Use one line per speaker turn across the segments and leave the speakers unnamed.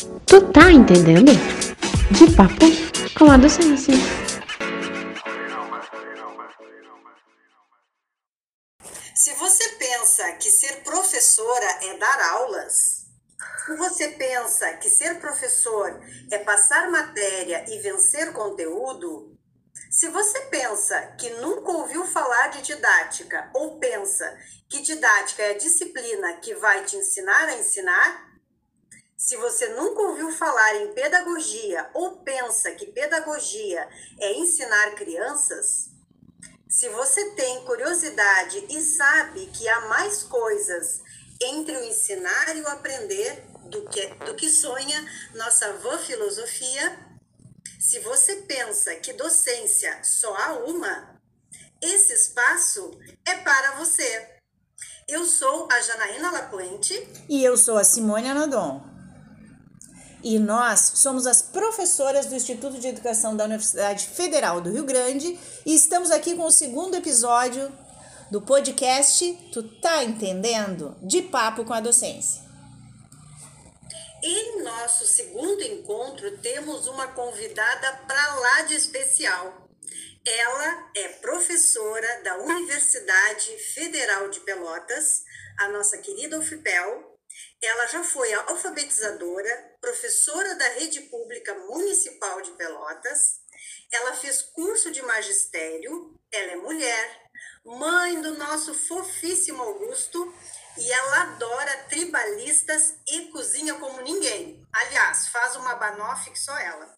Tu tá entendendo? De papo com a docência.
Se você pensa que ser professora é dar aulas, se você pensa que ser professor é passar matéria e vencer conteúdo, se você pensa que nunca ouviu falar de didática ou pensa que didática é a disciplina que vai te ensinar a ensinar, se você nunca ouviu falar em pedagogia ou pensa que pedagogia é ensinar crianças, se você tem curiosidade e sabe que há mais coisas entre o ensinar e o aprender do que, do que sonha nossa avó filosofia, se você pensa que docência só há uma, esse espaço é para você. Eu sou a Janaína Lapuente.
E eu sou a Simone Anadon. E nós somos as professoras do Instituto de Educação da Universidade Federal do Rio Grande e estamos aqui com o segundo episódio do podcast Tu tá entendendo? De papo com a docência.
Em nosso segundo encontro, temos uma convidada para lá de especial. Ela é professora da Universidade Federal de Pelotas, a nossa querida UFPEL. Ela já foi alfabetizadora, professora da Rede Pública Municipal de Pelotas. Ela fez curso de magistério, ela é mulher, mãe do nosso fofíssimo Augusto e ela adora tribalistas e cozinha como ninguém. Aliás, faz uma banoffee que só ela.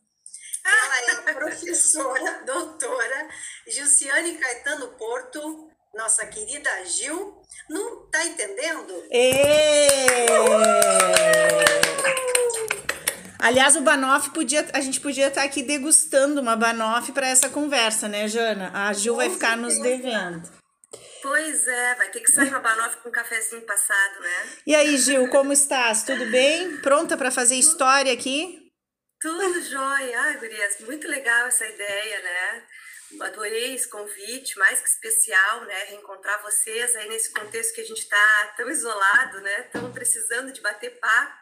Ela é a professora, doutora Gilciane Caetano Porto, nossa querida Gil. Não tá entendendo?
Êêê! Aliás, o Banoff podia, a gente podia estar aqui degustando uma Banoff para essa conversa, né, Jana? A Gil vai ficar nos devendo.
Pois é, vai ter que sair uma banoffee com um cafezinho passado, né?
E aí, Gil, como estás? Tudo bem? Pronta para fazer história aqui?
Tudo jóia. Ai, gurias, muito legal essa ideia, né? Adorei esse convite, mais que especial, né? Reencontrar vocês aí nesse contexto que a gente está tão isolado, né? Estamos precisando de bater papo.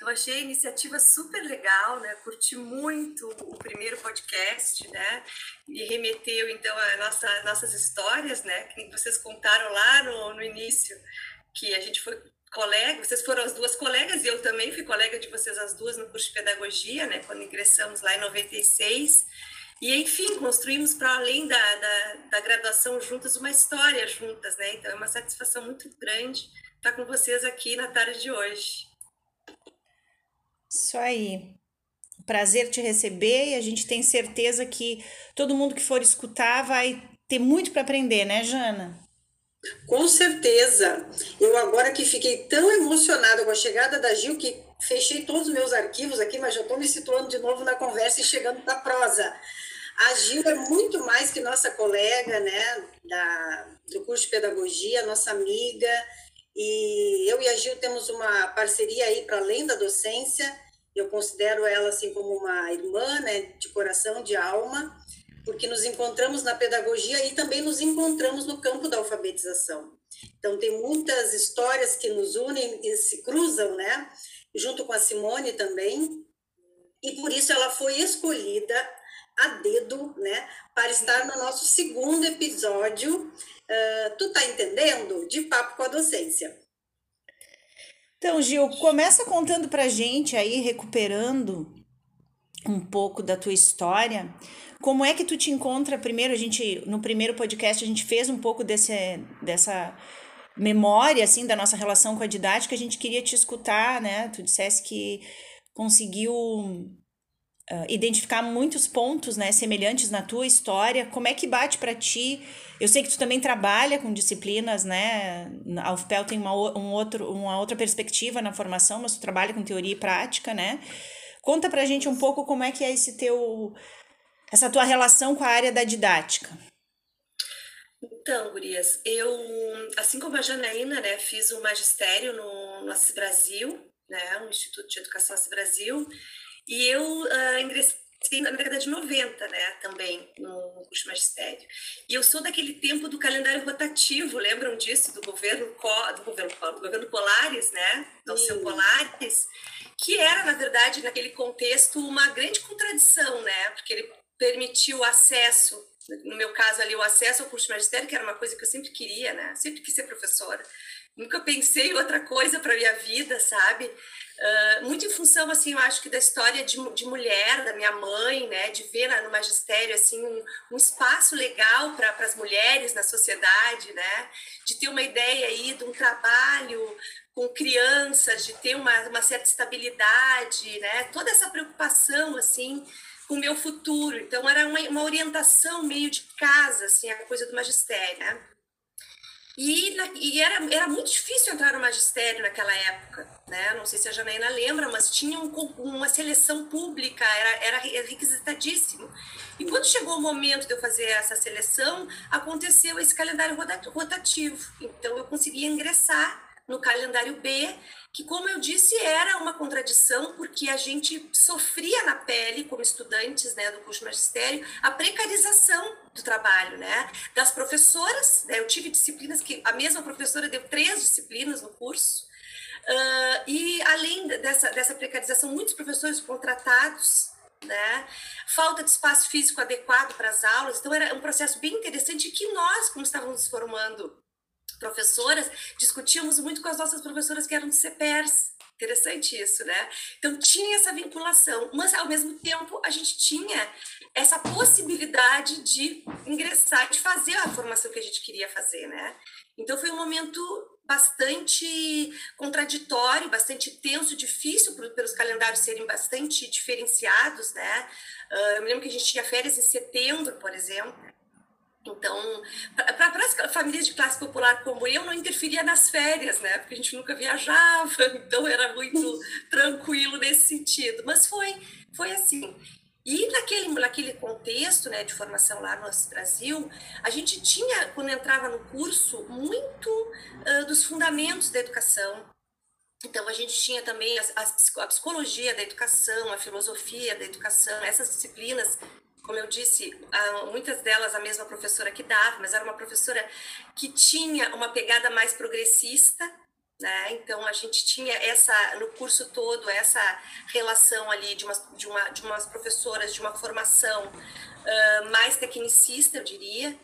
Então, achei a iniciativa super legal, né? Curti muito o primeiro podcast, né? E remeteu, então, a nossa, nossas histórias, né? Que vocês contaram lá no, no início, que a gente foi colega, vocês foram as duas colegas e eu também fui colega de vocês as duas no curso de pedagogia, né? Quando ingressamos lá em 96. E, enfim, construímos para além da, da, da graduação juntas uma história juntas, né? Então, é uma satisfação muito grande estar com vocês aqui na tarde de hoje.
Isso aí. Prazer te receber e a gente tem certeza que todo mundo que for escutar vai ter muito para aprender, né, Jana?
Com certeza. Eu agora que fiquei tão emocionada com a chegada da Gil que fechei todos os meus arquivos aqui, mas já estou me situando de novo na conversa e chegando na prosa. A Gil é muito mais que nossa colega, né, da, do curso de pedagogia, nossa amiga, e eu e a Gil temos uma parceria aí para além da docência. Eu considero ela assim como uma irmã, né, de coração, de alma, porque nos encontramos na pedagogia e também nos encontramos no campo da alfabetização. Então tem muitas histórias que nos unem e se cruzam, né, junto com a Simone também. E por isso ela foi escolhida a dedo, né, para estar no nosso segundo episódio Uh, tu tá entendendo? De papo com a docência.
Então, Gil, começa contando pra gente aí, recuperando um pouco da tua história. Como é que tu te encontra primeiro? A gente, no primeiro podcast, a gente fez um pouco desse, dessa memória, assim, da nossa relação com a didática. A gente queria te escutar, né? Tu dissesse que conseguiu uh, identificar muitos pontos, né, semelhantes na tua história. Como é que bate para ti? Eu sei que tu também trabalha com disciplinas, né? A UFPEL tem uma, um outro, uma outra perspectiva na formação, mas tu trabalha com teoria e prática, né? Conta pra gente um pouco como é que é esse teu essa tua relação com a área da didática.
Então, Gurias, eu, assim como a Janaína, né, fiz o magistério no, no Assis Brasil, né, no Instituto de Educação Assis Brasil, e eu uh, ingressei na década de 90, né, também, no curso de magistério. E eu sou daquele tempo do calendário rotativo, lembram disso, do governo, do governo, do governo Polares, né, do seu Polares, que era, na verdade, naquele contexto, uma grande contradição, né? Porque ele permitiu acesso, no meu caso ali, o acesso ao curso de magistério, que era uma coisa que eu sempre queria, né? Sempre quis ser professora. Nunca pensei em outra coisa para minha vida, sabe? Uh, muito em função, assim, eu acho que da história de, de mulher, da minha mãe, né? De ver no magistério, assim, um, um espaço legal para as mulheres na sociedade, né? De ter uma ideia aí de um trabalho com crianças, de ter uma, uma certa estabilidade, né? Toda essa preocupação, assim, com o meu futuro. Então, era uma, uma orientação meio de casa, assim, a coisa do magistério, né? E, e, era, era muito difícil entrar no magistério naquela época, né? Não sei se a Janaína lembra, mas tinha um, uma seleção pública, era, era requisitadíssimo. E quando chegou o momento de eu fazer essa seleção, aconteceu esse calendário rotativo. Então, eu consegui ingressar no calendário B, que, como eu disse, era uma contradição, porque a gente sofria na pele, como estudantes né, do curso de magistério, a precarização do trabalho, né? Das professoras, né? eu tive disciplinas que a mesma professora deu três disciplinas no curso, uh, e além dessa, dessa precarização, muitos professores contratados né? Falta de espaço físico adequado para as aulas, então era um processo bem interessante que nós, como estávamos formando professoras, discutíamos muito com as nossas professoras que eram de CPERS. Interessante isso, né? Então tinha essa vinculação, mas ao mesmo tempo a gente tinha essa possibilidade de ingressar, de fazer a formação que a gente queria fazer, né? Então foi um momento bastante contraditório, bastante tenso, difícil pelos calendários serem bastante diferenciados, né? Uh, eu me lembro que a gente tinha férias em setembro, por exemplo, então, para as famílias de classe popular como eu, não interferia nas férias, né? Porque a gente nunca viajava, então era muito tranquilo nesse sentido. Mas foi, foi assim. E naquele, naquele contexto né, de formação lá no Brasil, a gente tinha, quando entrava no curso, muito uh, dos fundamentos da educação. Então, a gente tinha também a, a psicologia da educação, a filosofia da educação, essas disciplinas como eu disse, muitas delas a mesma professora que dava, mas era uma professora que tinha uma pegada mais progressista, né? Então a gente tinha essa no curso todo essa relação ali de umas, de uma, de umas professoras de uma formação uh, mais tecnicista, eu diria,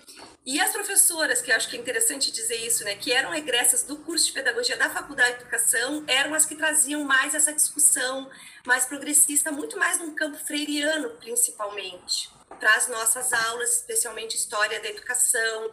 e as professoras, que eu acho que é interessante dizer isso, né, que eram egressas do curso de pedagogia da Faculdade de Educação, eram as que traziam mais essa discussão mais progressista, muito mais no campo freiriano, principalmente para as nossas aulas, especialmente história da educação,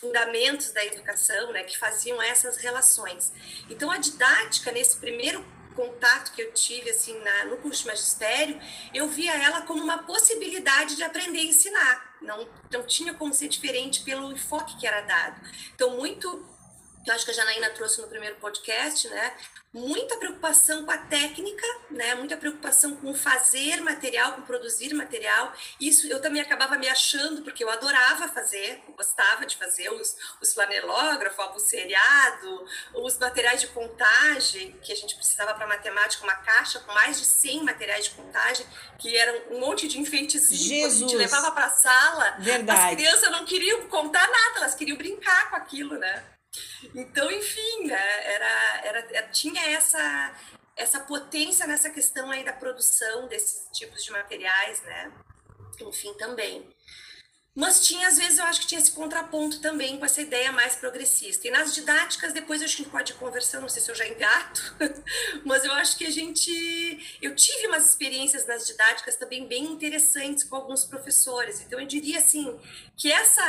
fundamentos da educação, né, que faziam essas relações. Então, a didática, nesse primeiro contato que eu tive assim na, no curso de magistério, eu via ela como uma possibilidade de aprender e ensinar. Não, não tinha como ser diferente pelo enfoque que era dado. Então, muito eu acho que a Janaína trouxe no primeiro podcast, né? Muita preocupação com a técnica, né? Muita preocupação com fazer material, com produzir material. Isso eu também acabava me achando, porque eu adorava fazer, gostava de fazer os, os flanelógrafos, o albuceriado, os materiais de contagem, que a gente precisava para matemática, uma caixa com mais de 100 materiais de contagem, que eram um monte de enfeitezinhos que a gente levava para a sala.
Verdade.
As crianças não queriam contar nada, elas queriam brincar com aquilo, né? Então, enfim, né, era, era, era, tinha essa, essa potência nessa questão aí da produção desses tipos de materiais, né? Enfim, também. Mas tinha, às vezes, eu acho que tinha esse contraponto também com essa ideia mais progressista. E nas didáticas, depois a gente pode conversar, não sei se eu já engato, mas eu acho que a gente. Eu tive umas experiências nas didáticas também bem interessantes com alguns professores. Então, eu diria assim, que essa.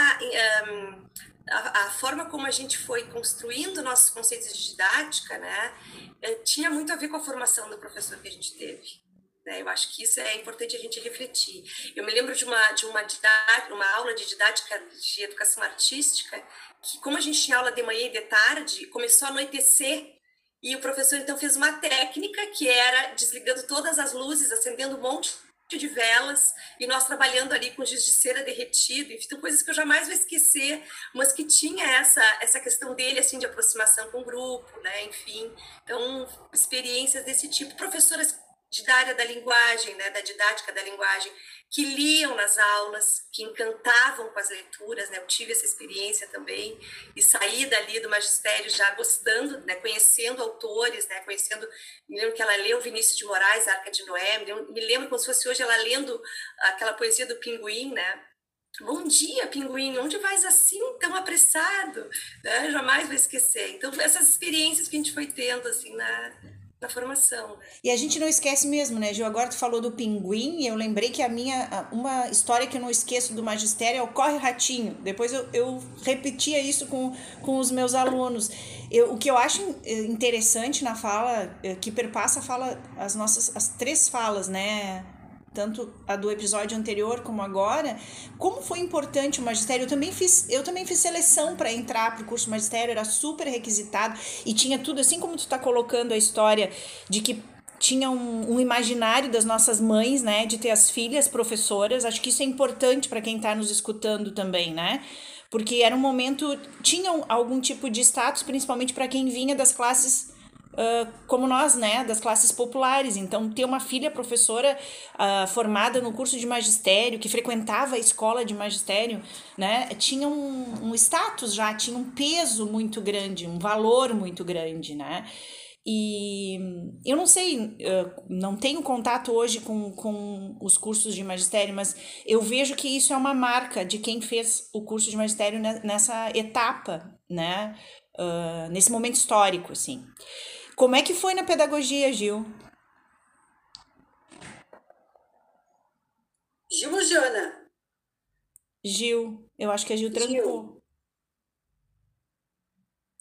Um, a, a, forma como a gente foi construindo nossos conceitos de didática, né, eh, tinha muito a ver com a formação do professor que a gente teve. Né? Eu acho que isso é importante a gente refletir. Eu me lembro de uma de uma, didática, uma aula de didática de educação artística que, como a gente tinha aula de manhã e de tarde, começou a anoitecer e o professor então fez uma técnica que era desligando todas as luzes, acendendo um monte de velas e nós trabalhando ali com giz de cera derretido, enfim, coisas que eu jamais vou esquecer, mas que tinha essa essa questão dele assim de aproximação com o grupo, né? Enfim, então experiências desse tipo, professoras da área da linguagem, né, da didática da linguagem, que liam nas aulas, que encantavam com as leituras, né? Eu tive essa experiência também e saí dali do magistério já gostando, né? Conhecendo autores, né? Conhecendo, me lembro que ela leu Vinícius de Moraes, Arca de Noé, me lembro, me lembro como se fosse hoje ela lendo aquela poesia do Pinguim, né? Bom dia, pinguim, onde vais assim tão apressado? Né? Jamais vou esquecer. Então, essas experiências que a gente foi tendo assim na, na formação.
E a gente não esquece mesmo, né, Gil? Agora tu falou do pinguim, e eu lembrei que a minha, uma história que eu não esqueço do magistério é o Corre Ratinho. Depois eu, eu repetia isso com, com os meus alunos. Eu, o que eu acho eh, interessante na fala, eh, que perpassa a fala, as nossas, as três falas, né, tanto a do episódio anterior como agora, como foi importante o magistério. Eu também fiz, eu também fiz seleção para entrar para o curso magistério, era super requisitado e tinha tudo, assim como tu está colocando a história de que tinha um, um, imaginário das nossas mães, né, de ter as filhas professoras. Acho que isso é importante para quem está nos escutando também, né? Porque era um momento, tinham algum tipo de status, principalmente para quem vinha das classes como nós, né, das classes populares. Então, ter uma filha professora uh, formada no curso de magistério, que frequentava a escola de magistério, né, tinha um, um status já, tinha um peso muito grande, um valor muito grande, né. E eu não sei, não tenho contato hoje com, com os cursos de magistério, mas eu vejo que isso é uma marca de quem fez o curso de magistério nessa etapa, né? Uh, nesse momento histórico, assim. Como é que foi na pedagogia, Gil?
Gil ou Jana?
Gil. Eu acho que a Gil trancou. Gil.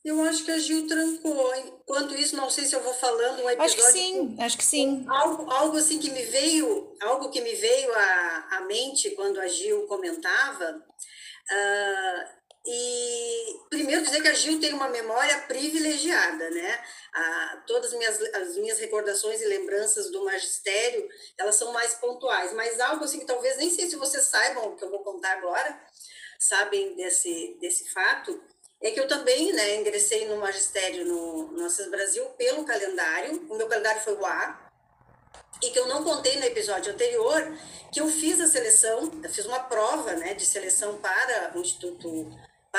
Eu acho que a Gil trancou. Enquanto isso, não sei se eu vou falando um episódio.
Acho que sim, acho que sim.
Algo, algo assim que me veio, algo que me veio à, à mente quando a Gil comentava. Uh, e primeiro dizer que a Gil tem uma memória privilegiada, né? A, todas as minhas, as minhas recordações e lembranças do magistério, elas são mais pontuais, mas algo assim que talvez nem sei se vocês saibam o que eu vou contar agora, sabem desse, desse fato, é que eu também né, ingressei no magistério no, no Assis Brasil pelo calendário, o meu calendário foi o A, e que eu não contei no episódio anterior, que eu fiz a seleção, eu fiz uma prova né, de seleção para o Instituto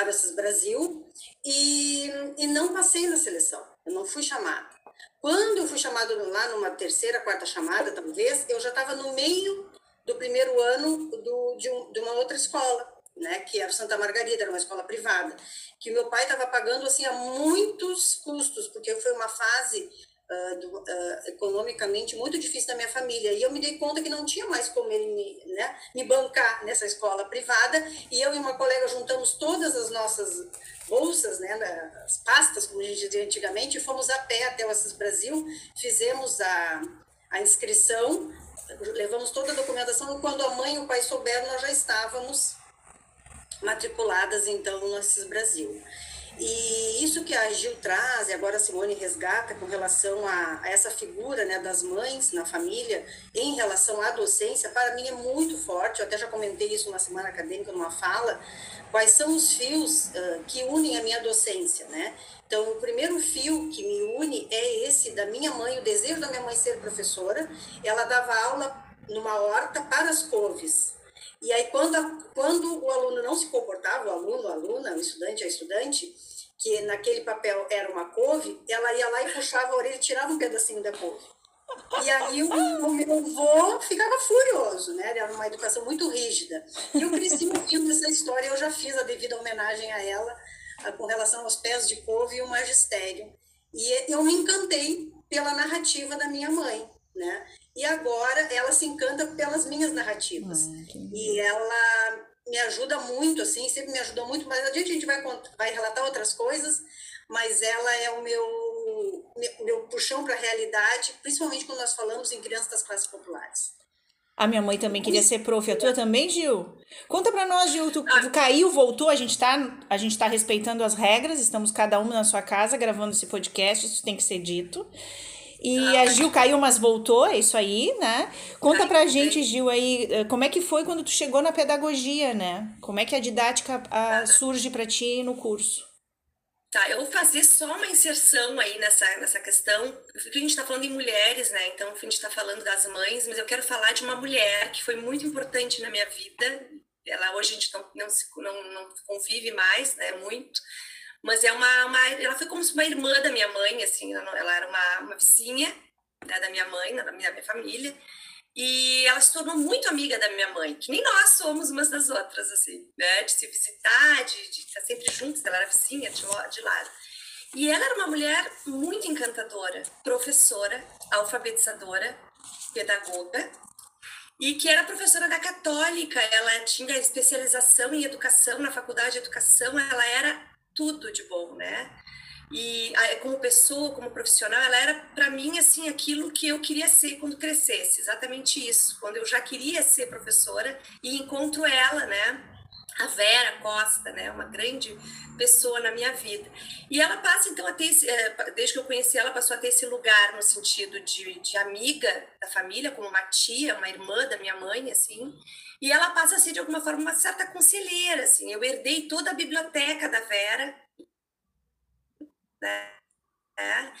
para o Brasil e, e não passei na seleção, eu não fui chamada. Quando eu fui chamada lá numa terceira, quarta chamada, talvez, eu já estava no meio do primeiro ano do, de, um, de uma outra escola, né, que era Santa Margarida, era uma escola privada, que meu pai estava pagando assim a muitos custos, porque foi uma fase uh, do, uh, economicamente muito difícil da minha família. E eu me dei conta que não tinha mais como ele me, né, me bancar nessa escola privada. E eu e uma colega juntamos todas as nossas bolsas, né, as pastas, como a gente dizia antigamente, e fomos a pé até o Assis Brasil, fizemos a, a inscrição, levamos toda a documentação, e quando a mãe e o pai souberam, nós já estávamos matriculadas, então, no Assis Brasil. E isso que a Gil traz, e agora a Simone resgata com relação a, a, essa figura né, das mães na família, em relação à docência, para mim é muito forte. Eu até já comentei isso na semana acadêmica, numa fala. Quais são os fios uh, que unem a minha docência, né? Então, o primeiro fio que me une é esse da minha mãe, o desejo da minha mãe ser professora. Ela dava aula numa horta para as couves. E aí, quando, a, quando o aluno não se comportava, o aluno, a aluna, o estudante, a estudante, que naquele papel era uma couve, ela ia lá e puxava a orelha e tirava um pedacinho da couve. E aí o, o meu avô ficava furioso, né? Era uma educação muito rígida. E eu cresci ouvindo essa história, eu já fiz a devida homenagem a ela a, com relação aos pés de couve e o magistério. E eu me encantei pela narrativa da minha mãe, né? E agora ela se encanta pelas minhas narrativas. Ah, e ela me ajuda muito, assim, sempre me ajudou muito, mas adiante a gente vai, vai relatar outras coisas, mas ela é o meu, meu, meu puxão para a realidade, principalmente quando nós falamos em crianças das classes populares.
A minha mãe também queria ser prof. A tua também, Gil? Conta para nós, Gil. Tu, tu, caiu, voltou. A gente, tá, a gente tá respeitando as regras. Estamos cada uma na sua casa gravando esse podcast. Isso tem que ser dito. E a Gil caiu, mas voltou, é isso aí, né? Conta pra gente, Gil, aí, eh, como é que foi quando tu chegou na pedagogia, né? Como é que a didática a, surge para ti no curso?
Tá, eu vou fazer só uma inserção aí nessa, nessa questão, porque a gente está falando em mulheres, né? Então, a gente está falando das mães, mas eu quero falar de uma mulher que foi muito importante na minha vida. Ela hoje a gente não, não, se, não, não convive mais, né? Muito, mas é uma, uma, ela foi como uma irmã da minha mãe, assim, ela, era uma, uma vizinha né, da minha mãe, da minha, da minha família. E ela se tornou muito amiga da minha mãe, que nem nós somos umas das outras, assim, né? De se visitar, de, de estar sempre juntas, ela era vizinha de, de lado. E ela era uma mulher muito encantadora, professora, alfabetizadora, pedagoga, e que era professora da Católica. Ela tinha especialização em educação, na faculdade de educação, ela era tudo de bom, né? E como pessoa, como profissional, ela era para mim assim aquilo que eu queria ser quando crescesse, exatamente isso. Quando eu já queria ser professora e encontro ela, né? A Vera Costa, né, uma grande pessoa na minha vida. E ela passa então a ter esse, eh, desde que eu conheci ela, passou a ter esse lugar no sentido de, de amiga da família, como uma tia, uma irmã da minha mãe, assim. E ela passa a ser de alguma forma uma certa conselheira, assim. Eu herdei toda a biblioteca da Vera, né?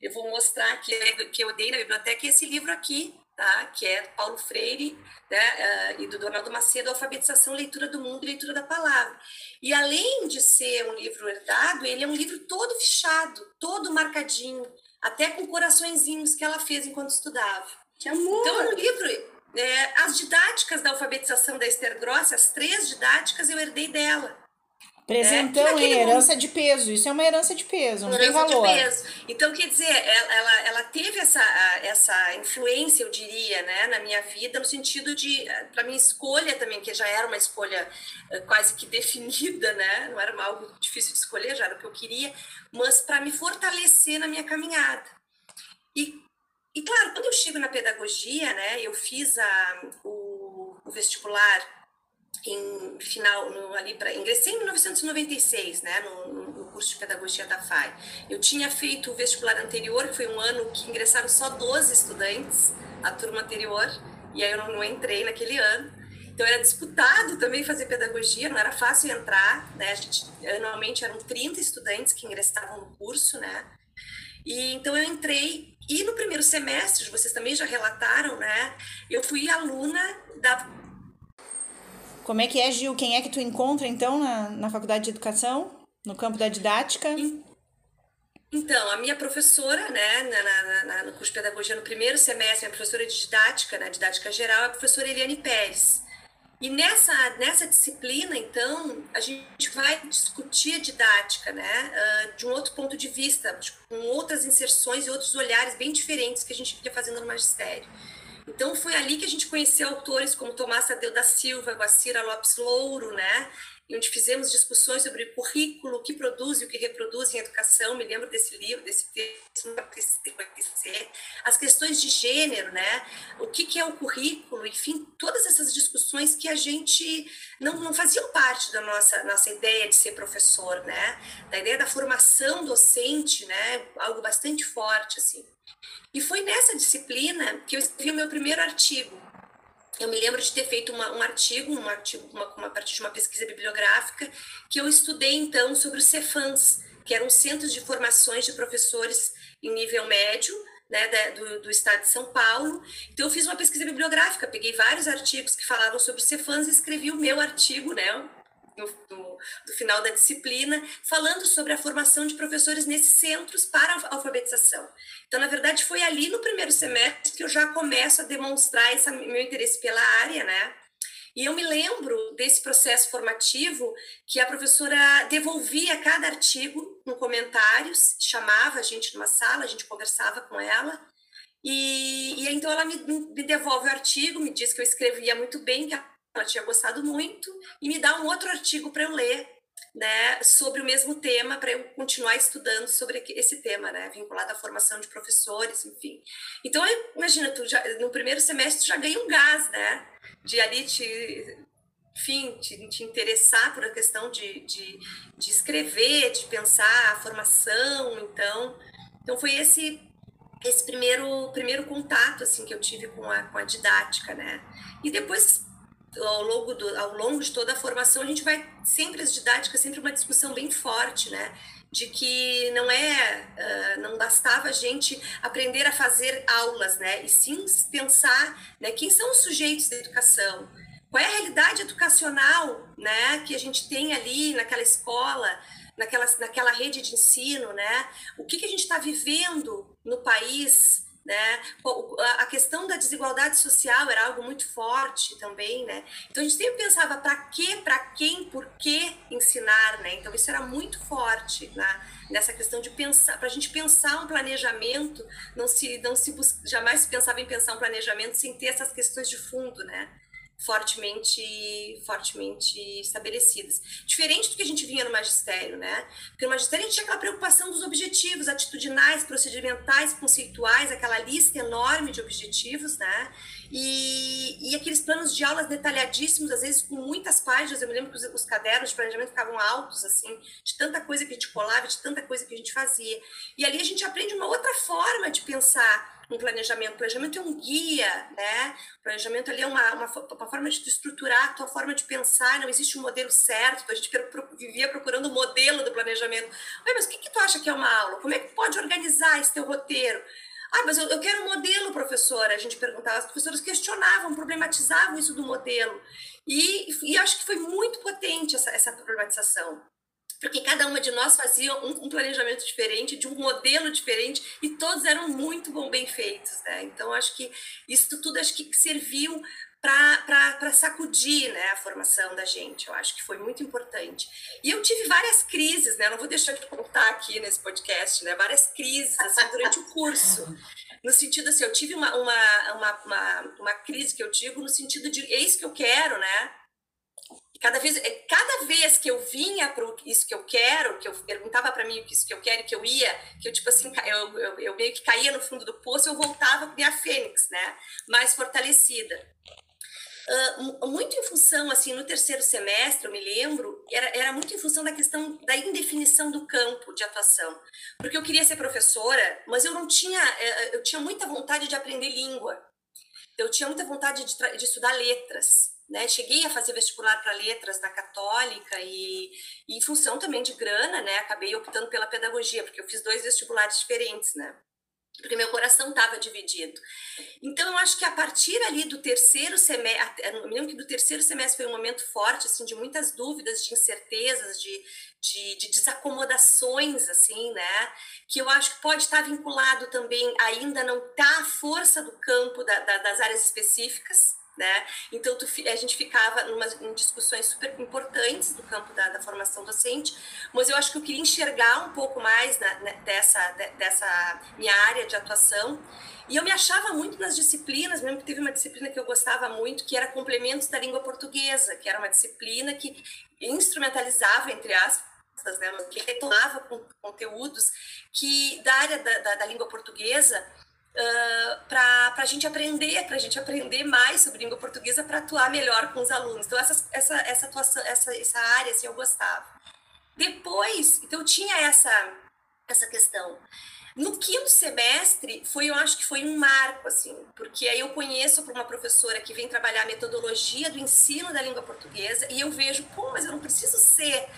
Eu vou mostrar aqui que eu dei na biblioteca esse livro aqui, tá? Que é Paulo Freire né? Uh, e do Donaldo Macedo, Alfabetização, Leitura do Mundo e Leitura da Palavra. E além de ser um livro herdado, ele é um livro todo fechado, todo marcadinho, até com coraçõezinhos que ela fez enquanto estudava.
Que amor!
Então, no livro, é, as didáticas da alfabetização da Esther Gross, as três didáticas, eu herdei dela.
Presentão é, herança de peso. Isso é uma herança de peso, não herança tem valor.
De peso. Então, quer dizer, ela, ela, ela, teve essa, essa influência, eu diria, né, na minha vida, no sentido de, para minha escolha também, que já era uma escolha eh, quase que definida, né, não era algo difícil de escolher, já era o que eu queria, mas para me fortalecer na minha caminhada. E, e, claro, quando eu chego na pedagogia, né, eu fiz a, o, o vestibular em final no, ali para ingressei em 1996 né no, no, curso de pedagogia da FAI. Eu tinha feito o vestibular anterior que foi um ano que ingressaram só 12 estudantes a turma anterior e aí eu não, não entrei naquele ano. Então era disputado também fazer pedagogia não era fácil entrar né a gente anualmente eram 30 estudantes que ingressavam no curso né. E então eu entrei e no primeiro semestre vocês também já relataram né eu fui aluna da
como é que é, Gil? Quem é que tu encontra, então, na, na faculdade de educação? No campo da didática?
Então, a minha professora, né, na, na, no curso de pedagogia, no primeiro semestre, a professora de didática, na didática geral, é a professora Eliane Pérez. E nessa, nessa disciplina, então, a gente vai discutir a didática, né, uh, de um outro ponto de vista, tipo, com outras inserções e outros olhares bem diferentes que a gente fica fazendo no magistério. Então foi ali que a gente conheceu autores como Tomás Tadeu da Silva, Guacira Lopes Louro, né? Onde fizemos discussões sobre o currículo, o que produz e o que reproduz em educação. Me lembro desse livro, desse texto, as questões de gênero, né? O que, que é o currículo, enfim, todas essas discussões que a gente não, não faziam parte da nossa, nossa ideia de ser professor, né? Da ideia da formação docente, né? Algo bastante forte, assim. E foi nessa disciplina que eu escrevi o meu primeiro artigo. Eu me lembro de ter feito uma, um artigo, um artigo uma, uma partir de uma pesquisa bibliográfica, que eu estudei então sobre os Cefans, que eram centros de formações de professores em nível médio, né, do, do, estado de São Paulo. Então, eu fiz uma pesquisa bibliográfica, peguei vários artigos que falavam sobre Cefans e escrevi o meu artigo, né, no, no, no, final da disciplina, falando sobre a formação de professores nesses centros para a alfabetização. Então, na verdade, foi ali no primeiro semestre que eu já começo a demonstrar esse meu interesse pela área, né? E eu me lembro desse processo formativo que a professora devolvia cada artigo com comentários, chamava a gente numa sala, a gente conversava com ela, e, e então ela me, me devolve o artigo, me diz que eu escrevia muito bem, que ela tinha gostado muito, e me dá um outro artigo para eu ler, né, sobre o mesmo tema, para eu continuar estudando sobre esse tema, né, vinculado à formação de professores, enfim. Então, imagina, tu já, no primeiro semestre já ganha um gás, né, de ali te, enfim, te, te interessar por a questão de, de, de escrever, de pensar a formação, então, então foi esse esse primeiro primeiro contato assim que eu tive com a, com a didática, né? E depois ao longo, do, ao longo de toda a formação, a gente vai sempre as didáticas, sempre uma discussão bem forte, né? De que não é, uh, não bastava a gente aprender a fazer aulas, né? E sim pensar, né? Quem são os sujeitos da educação? Qual é a realidade educacional, né? Que a gente tem ali naquela escola, naquela, naquela rede de ensino, né? O que, que a gente está vivendo no país, né? A questão da desigualdade social era algo muito forte também, né? Então a gente sempre pensava para quê, para quem, por que ensinar, né? Então isso era muito forte nessa questão de pensar, para a gente pensar um planejamento, não se, não se jamais se pensava em pensar um planejamento sem ter essas questões de fundo, né? Fortemente fortemente estabelecidas. Diferente do que a gente vinha no magistério, né? Porque no magistério a gente tinha aquela preocupação dos objetivos atitudinais, procedimentais, conceituais, aquela lista enorme de objetivos, né? E, e aqueles planos de aulas detalhadíssimos, às vezes com muitas páginas. Eu me lembro que os, os cadernos de planejamento ficavam altos, assim, de tanta coisa que a gente colava, de tanta coisa que a gente fazia. E ali a gente aprende uma outra forma de pensar um planejamento. O planejamento é um guia, né? O planejamento ali é uma, uma, uma forma de estruturar a tua forma de pensar, não existe um modelo certo, a gente vivia procurando o um modelo do planejamento. mas o que, que tu acha que é uma aula? Como é que pode organizar esse teu roteiro? Ah, mas eu, eu quero um modelo, professora. A gente perguntava, as professoras questionavam, problematizavam isso do modelo. E, e acho que foi muito potente essa, essa problematização porque cada uma de nós fazia um, um, planejamento diferente, de um modelo diferente, e todos eram muito bom, bem feitos, né? Então, acho que isso tudo acho que serviu para sacudir né, a formação da gente. Eu acho que foi muito importante. E eu tive várias crises, né? Não vou deixar de contar aqui nesse podcast, né? Várias crises assim, durante o curso. No sentido assim, eu tive uma, uma, uma, uma, uma crise que eu digo no sentido de eis que eu quero, né? Cada vez, é, cada vez que eu vinha para isso que eu quero, que eu perguntava para mim o que isso que eu quero, que eu ia, que eu tipo assim, eu, eu, eu meio que caía no fundo do poço, eu voltava minha fênix, né, mais fortalecida. Uh, muito em função, assim, no terceiro semestre, eu me lembro, era, era muito em função da questão da indefinição do campo de atuação. Porque eu queria ser professora, mas eu não tinha, eh, eh, eu tinha muita vontade de aprender língua. Eu tinha muita vontade de, de estudar letras. Né, cheguei a fazer vestibular para letras na Católica e, e, em função também de grana, né, acabei optando pela pedagogia, porque eu fiz dois vestibulares diferentes, né, porque meu coração estava dividido. Então, eu acho que a partir ali do terceiro semestre, eu me lembro que do terceiro semestre foi um momento forte, assim, de muitas dúvidas, de incertezas, de, de, de desacomodações, assim, né, que eu acho que pode estar vinculado também, ainda não tá a força do campo da, da, das áreas específicas, né? Então, tu, a gente ficava em discussões super importantes do campo da, da, formação docente, mas eu acho que eu queria enxergar um pouco mais na, né, dessa, de, dessa minha área de atuação. E eu me achava muito nas disciplinas, mesmo que teve uma disciplina que eu gostava muito, que era complementos da língua portuguesa, que era uma disciplina que instrumentalizava, entre aspas, né, que retomava conteúdos que da área da, da, da língua portuguesa uh, para a gente aprender, para a gente aprender mais sobre língua portuguesa para atuar melhor com os alunos. Então, essa, essa, essa atuação, essa, essa área, assim, eu gostava. Depois, então, tinha essa, essa questão. No quinto semestre, foi, eu acho que foi um marco, assim, porque aí eu conheço uma professora que vem trabalhar a metodologia do ensino da língua portuguesa e eu vejo, pô, mas eu não preciso ser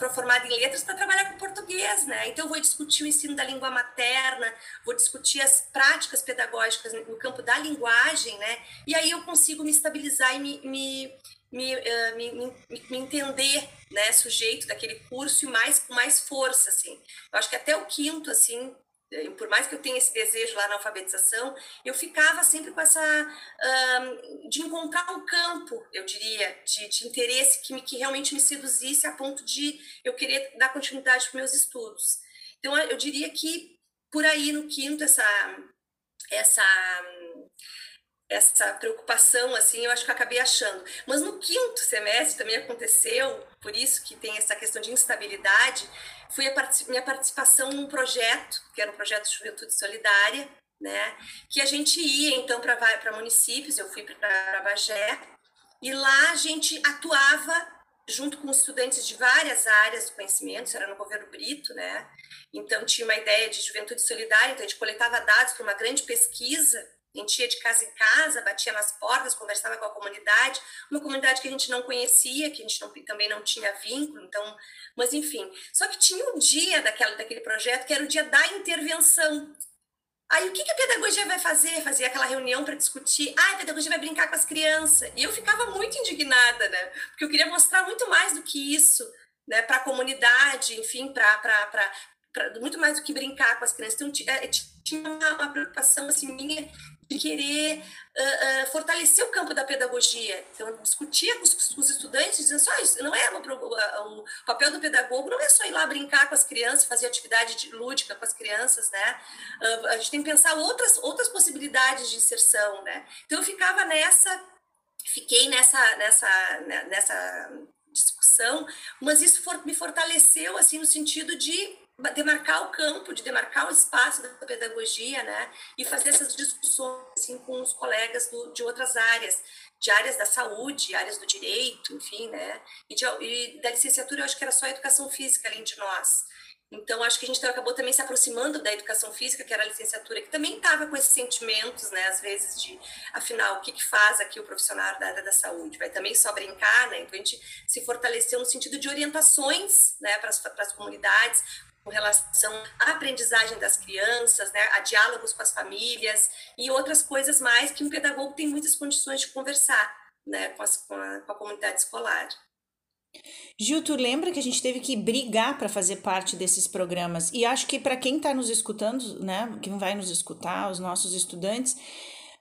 uh, formada em letras para trabalhar com português, né? Então, eu vou discutir o ensino da língua materna, vou discutir as práticas pedagógicas no campo da linguagem, né? E aí eu consigo me estabilizar e me, me, me, uh, me, me, me, entender, né, sujeito daquele curso e mais com mais força, assim. Eu acho que até o quinto, assim, por mais que eu tenha esse desejo lá na alfabetização, eu ficava sempre com essa um, de encontrar um campo, eu diria, de, de interesse que, me, que realmente me seduzisse a ponto de eu querer dar continuidade para meus estudos. Então, eu diria que por aí no quinto essa essa essa preocupação, assim, eu acho que eu acabei achando. Mas no quinto semestre também aconteceu, por isso que tem essa questão de instabilidade, foi a minha participação num projeto, que era um projeto de juventude solidária, né, que a gente ia, então, para municípios, eu fui para Bagé, e lá a gente atuava junto com estudantes de várias áreas do conhecimento, isso era no governo Brito, né, então tinha uma ideia de juventude solidária, então a gente coletava dados para uma grande pesquisa, gente ia de casa em casa, batia nas portas, conversava com a comunidade, uma comunidade que a gente não conhecia, que a gente não, também não tinha vínculo, então, mas enfim. Só que tinha um dia daquela, daquele projeto que era o dia da intervenção. Aí o que, que a pedagogia vai fazer? Fazia aquela reunião para discutir. Ah, a pedagogia vai brincar com as crianças. E eu ficava muito indignada, né? Porque eu queria mostrar muito mais do que isso, né? Para a comunidade, enfim, para muito mais do que brincar com as crianças. Então, tinha uma, uma preocupação assim minha de querer uh, uh, fortalecer o campo da pedagogia. Então, eu discutia com os, com os estudantes, dizendo só isso, não é o, o, papel do pedagogo não é só ir lá brincar com as crianças, fazer atividade lúdica com as crianças, né? Uh, a gente tem que pensar outras, outras possibilidades de inserção, né? Então, eu ficava nessa, fiquei nessa, nessa, né, nessa discussão, mas isso me fortaleceu, assim, no sentido de demarcar o campo, de demarcar o espaço da pedagogia, né? E fazer essas discussões assim, com os colegas do, de outras áreas, de áreas da saúde, áreas do direito, enfim, né? E, de, e da licenciatura eu acho que era só a educação física além de nós. Então, acho que a gente acabou também se aproximando da educação física, que era a licenciatura, que também estava com esses sentimentos, né, às vezes, de, afinal, o que, que faz aqui o profissional da área da saúde? Vai também só brincar, né? Então, a gente se fortaleceu no sentido de orientações, né, para as comunidades, com relação à aprendizagem das crianças, né, a diálogos com as famílias e outras coisas mais que um pedagogo tem muitas condições de conversar né, com, as, com, a, com a comunidade escolar.
Gil, tu lembra que a gente teve que brigar para fazer parte desses programas? E acho que para quem está nos escutando, né, quem vai nos escutar, os nossos estudantes,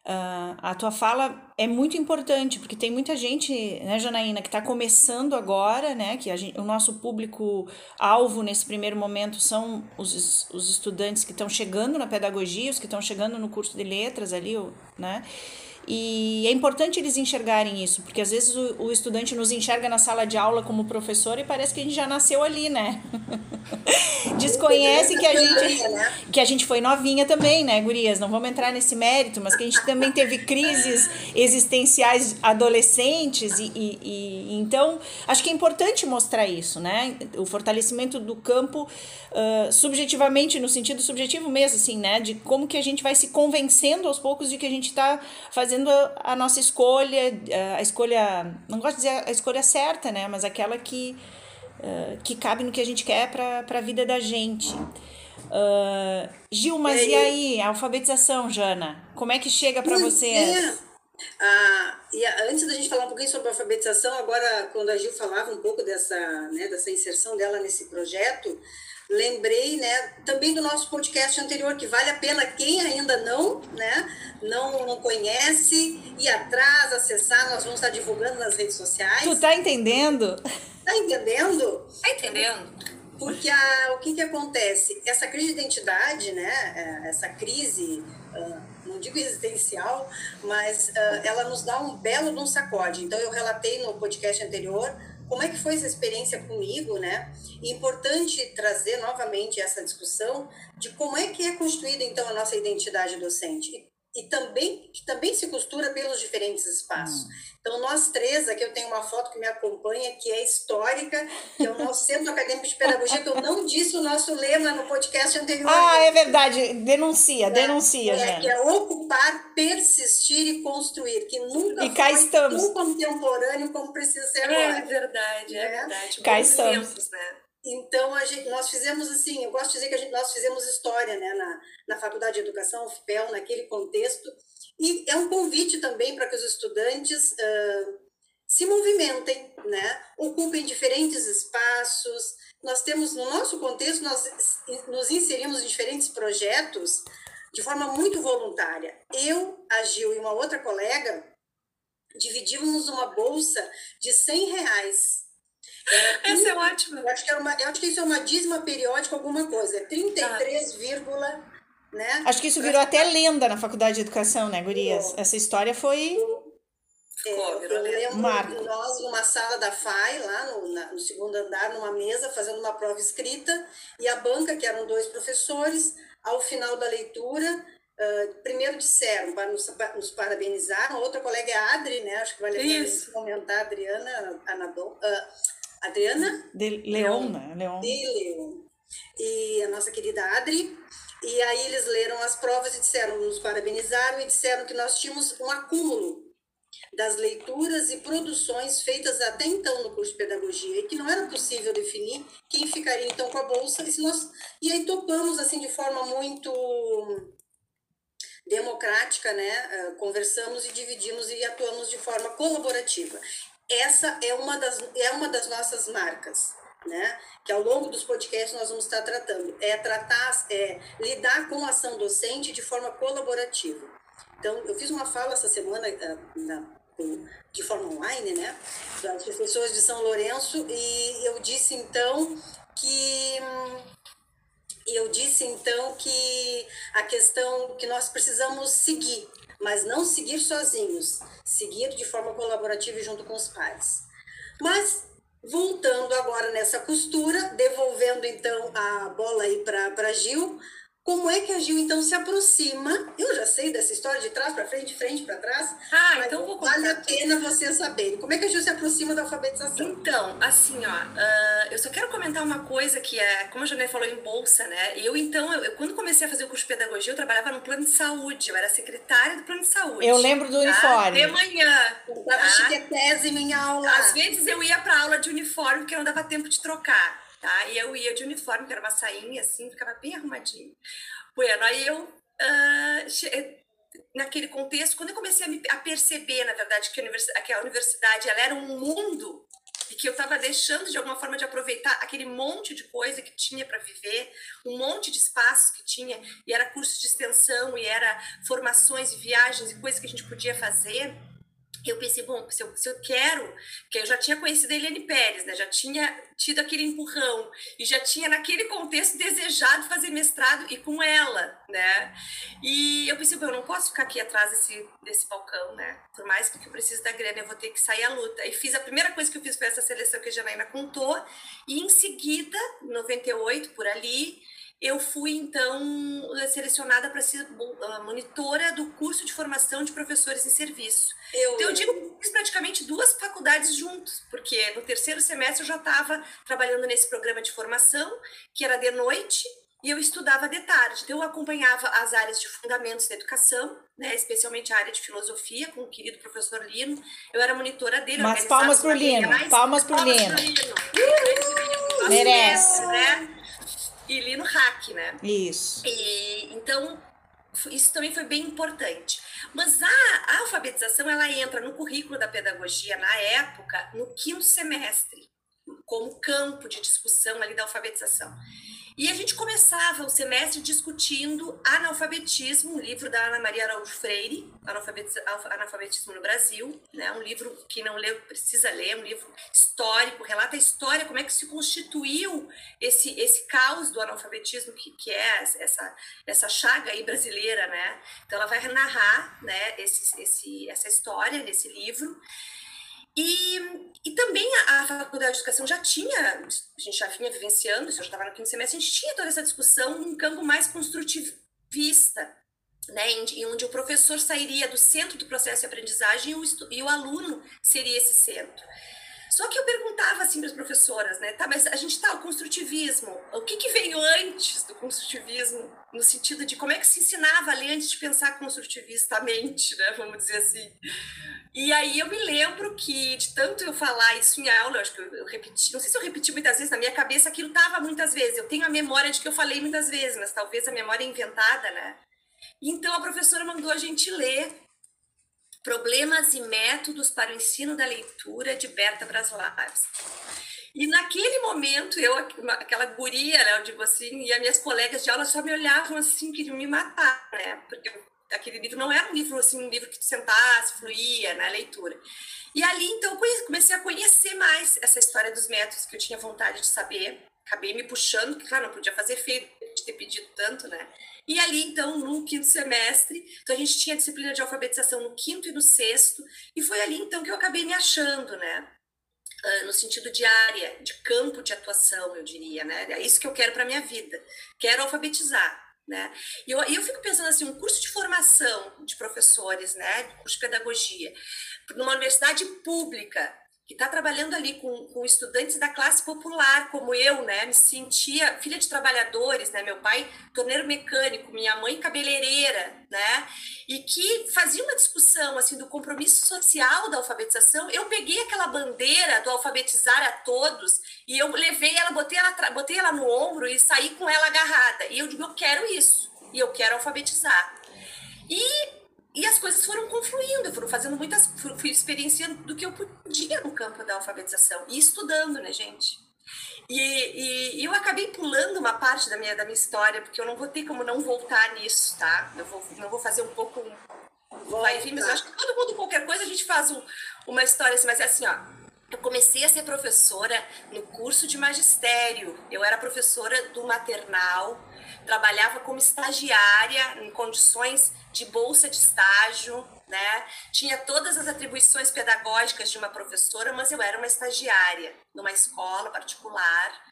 Uh, a tua fala é muito importante, porque tem muita gente, né, Janaína, que está começando agora, né, que gente, o nosso público-alvo nesse primeiro momento são os, os estudantes que estão chegando na pedagogia, os que estão chegando no curso de letras ali, né, e é importante eles enxergarem isso, porque às vezes o, o, estudante nos enxerga na sala de aula como professor e parece que a gente já nasceu ali, né? Desconhece que a gente que a gente foi novinha também, né, gurias? Não vamos entrar nesse mérito, mas que a gente também teve crises existenciais adolescentes e, e, e então acho que é importante mostrar isso, né? O fortalecimento do campo uh, subjetivamente, no sentido subjetivo mesmo, assim, né? De como que a gente vai se convencendo aos poucos de que a gente está fazendo fazendo a, nossa escolha, a escolha, não gosto de dizer a escolha certa, né? Mas aquela que, uh, que cabe no que a gente quer para a vida da gente. Uh, Gil, mas e aí, a alfabetização, Jana? Como é que chega para vocês?
Ah, e antes da gente falar um pouquinho sobre alfabetização, agora, quando a Gil falava um pouco dessa, né, dessa inserção dela nesse projeto, lembrei, né, também do nosso podcast anterior, que vale a pena quem ainda não, né, não, não conhece, ir atrás, acessar, nós vamos estar divulgando nas redes sociais.
Tu tá entendendo?
Tá entendendo?
Tá entendendo.
Porque a, o que que acontece? Essa crise de identidade, né, é, essa crise, ah, não digo existencial, mas ah, ela nos dá um belo de um sacode. Então, eu relatei no podcast anterior como é que foi essa experiência comigo, né? E importante trazer novamente essa discussão de como é que é construída então a nossa identidade docente e também que também se costura pelos diferentes espaços. Hum. Então nós três aqui eu tenho uma foto que me acompanha que é histórica, que é o nosso Centro Acadêmico de Pedagogia que eu não disse o nosso lema no podcast anterior.
Ah, é verdade. Denuncia, né? denuncia,
é, Que é ocupar, persistir e construir, que nunca
e cá foi
estamos. tão contemporâneo como precisa ser agora.
É verdade, é, é verdade.
Cá estamos. Tempos,
né? Então, gente, nós fizemos assim, eu gosto de dizer que gente, nós fizemos história né, na, na Faculdade de Educação, UFPEL, naquele contexto, e é um convite também para que os estudantes uh, se movimentem, né, ocupem diferentes espaços. Nós temos, no nosso contexto, nós nos inserimos em diferentes projetos de forma muito voluntária. Eu, a Gil e uma outra colega dividimos uma bolsa de 100 reais
essa é ótima.
Eu acho, que é uma, eu acho que isso é uma dízima periódica, alguma coisa. É 33, ah. né?
Acho que isso virou até lenda na faculdade de educação, né, Gurias? Essa história foi.
É, eu lembro Marco. nós numa sala da FAI, lá no, na, no, segundo andar, numa mesa, fazendo uma prova escrita, e a banca, que eram dois professores, ao final da leitura, uh, primeiro disseram, para nos, nos parabenizar, a outra colega é a Adri, né? Acho que vale a pena comentar, Adriana Anadon. Uh, Adriana?
De Leon, né? Leon.
De Leon. E a nossa querida Adri. E aí eles leram as provas e disseram, nos parabenizaram e disseram que nós tínhamos um acúmulo das leituras e produções feitas até então no curso de pedagogia e que não era possível definir quem ficaria então com a bolsa e, nós, e aí topamos assim de forma muito democrática, né? Ah, conversamos e dividimos e atuamos de forma colaborativa. Essa é uma das, é uma das nossas marcas, né? Que ao longo dos podcasts nós vamos estar tratando. É tratar, é lidar com a ação docente de forma colaborativa. Então, eu fiz uma fala essa semana ah, na, de forma online, né? Das pessoas de São Lourenço, e eu disse então que eu disse então que a questão que nós precisamos seguir, mas não seguir sozinhos, seguir de forma colaborativa e junto com os pais. Mas voltando agora nessa costura, devolvendo então a bola aí para Gil, como é que a Gil então se aproxima? Eu já sei dessa história de trás para frente, de frente para trás.
Ah, então vou
contar. Vale a pena você saber. Como é que a Gil se aproxima da alfabetização?
Então, assim, ó, uh, eu só quero comentar uma coisa que é, como a Janê falou em bolsa, né? Eu então, eu, quando comecei a fazer o curso de pedagogia, eu trabalhava no plano de saúde. Eu era secretária do plano de saúde.
Eu lembro do
tá?
uniforme.
De manhã.
Eu dava tá? chiquetésimo em aula.
Às vezes eu ia para aula de uniforme porque não dava tempo de trocar tá? E eu ia de uniforme, que era uma sainha assim, ficava bem arrumadinho. Bueno, aí eu, uh, naquele contexto, quando eu comecei a, me, a perceber, na verdade, que a, universidade, que a universidade ela era um mundo e que eu estava deixando de alguma forma de aproveitar aquele monte de coisa que tinha para viver, um monte de espaços que tinha, e era curso de extensão, e era formações e viagens e coisas que a gente podia fazer eu pensei, bom, se eu, se eu quero, que eu já tinha conhecido a Eliane Pérez, né? Já tinha tido aquele empurrão e já tinha naquele contexto desejado fazer mestrado e com ela, né? E eu pensei, bom, eu não posso ficar aqui atrás desse, desse balcão, né? Por mais que eu precise da grana, eu vou ter que sair à luta. E fiz a primeira coisa que eu fiz foi essa seleção que a Janaína contou e em seguida, em 98, por ali, eu fui então selecionada para ser monitora do curso de formação de professores em serviço. Eu, então, eu digo que fiz praticamente duas faculdades juntos, porque no terceiro semestre eu já estava trabalhando nesse programa de formação, que era de noite, e eu estudava de tarde. Então, eu acompanhava as áreas de fundamentos da educação, né, especialmente a área de filosofia, com o querido professor Lino. Eu era monitora dele.
Mas palmas para o Lino, palmas para o Lino. Uh, Merece.
Né? E li no hack, né?
Isso.
E, então, isso também foi bem importante. Mas a, a alfabetização, ela entra no currículo da pedagogia, na época, no quinto semestre, como campo de discussão ali da alfabetização. E a gente começava o semestre discutindo analfabetismo, um livro da Ana Maria Araújo Freire, Analfabetismo no Brasil, né? um livro que não leu precisa ler, um livro histórico, relata a história, como é que se constituiu esse, esse caos do analfabetismo, que, que é essa, essa chaga aí brasileira, né? Então ela vai narrar né, esse, esse, essa história nesse livro. E, e também a, a, Faculdade de Educação já tinha, a gente já vinha vivenciando, isso eu já estava no quinto semestre, a gente tinha toda essa discussão num campo mais construtivista, né, em, onde o professor sairia do centro do processo de aprendizagem e o, e o aluno seria esse centro. Só que eu perguntava assim para as professoras, né? Tá, mas a gente tá o construtivismo. O que, que veio antes do construtivismo, no sentido de como é que se ensinava a ler antes de pensar construtivistamente, né? Vamos dizer assim. E aí eu me lembro que de tanto eu falar isso em aula, eu acho que eu, eu repeti, não sei se eu repeti muitas vezes na minha cabeça, aquilo tava muitas vezes. Eu tenho a memória de que eu falei muitas vezes, mas talvez a memória é inventada, né? Então a professora mandou a gente ler Problemas e Métodos para o Ensino da Leitura, de Berta Braslavski. E naquele momento, eu, aquela guria, né, eu digo assim, e as minhas colegas de aula só me olhavam assim, queriam me matar, né? Porque aquele livro não era um livro assim, um livro que tu sentasse, fluía na né, leitura. E ali, então, comecei a conhecer mais essa história dos métodos que eu tinha vontade de saber. Acabei me puxando, que, claro, não podia fazer feio ter pedido tanto, né? E ali, então, no quinto semestre, então a gente tinha disciplina de alfabetização no quinto e no sexto, e foi ali, então, que eu acabei me achando, né? Uh, no sentido de área, de campo de atuação, eu diria, né? É isso que eu quero para minha vida. Quero alfabetizar, né? E eu, eu fico pensando assim, um curso de formação de professores, né? Curso de pedagogia, numa universidade pública, que está trabalhando ali com, com estudantes da classe popular, como eu, né? Me sentia filha de trabalhadores, né? Meu pai, torneiro mecânico, minha mãe, cabeleireira, né? E que fazia uma discussão, assim, do compromisso social da alfabetização. Eu peguei aquela bandeira do alfabetizar a todos e eu levei ela, botei ela, botei ela no ombro e saí com ela agarrada. E eu digo, eu quero isso. E eu quero alfabetizar. E e as coisas foram confluindo, foram fazendo muitas, fui experienciando do que eu podia no campo da alfabetização e estudando, né, gente? E, e, eu acabei pulando uma parte da minha, da minha história, porque eu não vou ter como não voltar nisso, tá? Eu vou, não vou fazer um pouco. Vai vir, mas eu acho que todo mundo, qualquer coisa, a gente faz um, uma história assim, mas é assim, ó. Eu comecei a ser professora no curso de magistério. Eu era professora do maternal, trabalhava como estagiária em condições de bolsa de estágio, né? Tinha todas as atribuições pedagógicas de uma professora, mas eu era uma estagiária numa escola particular.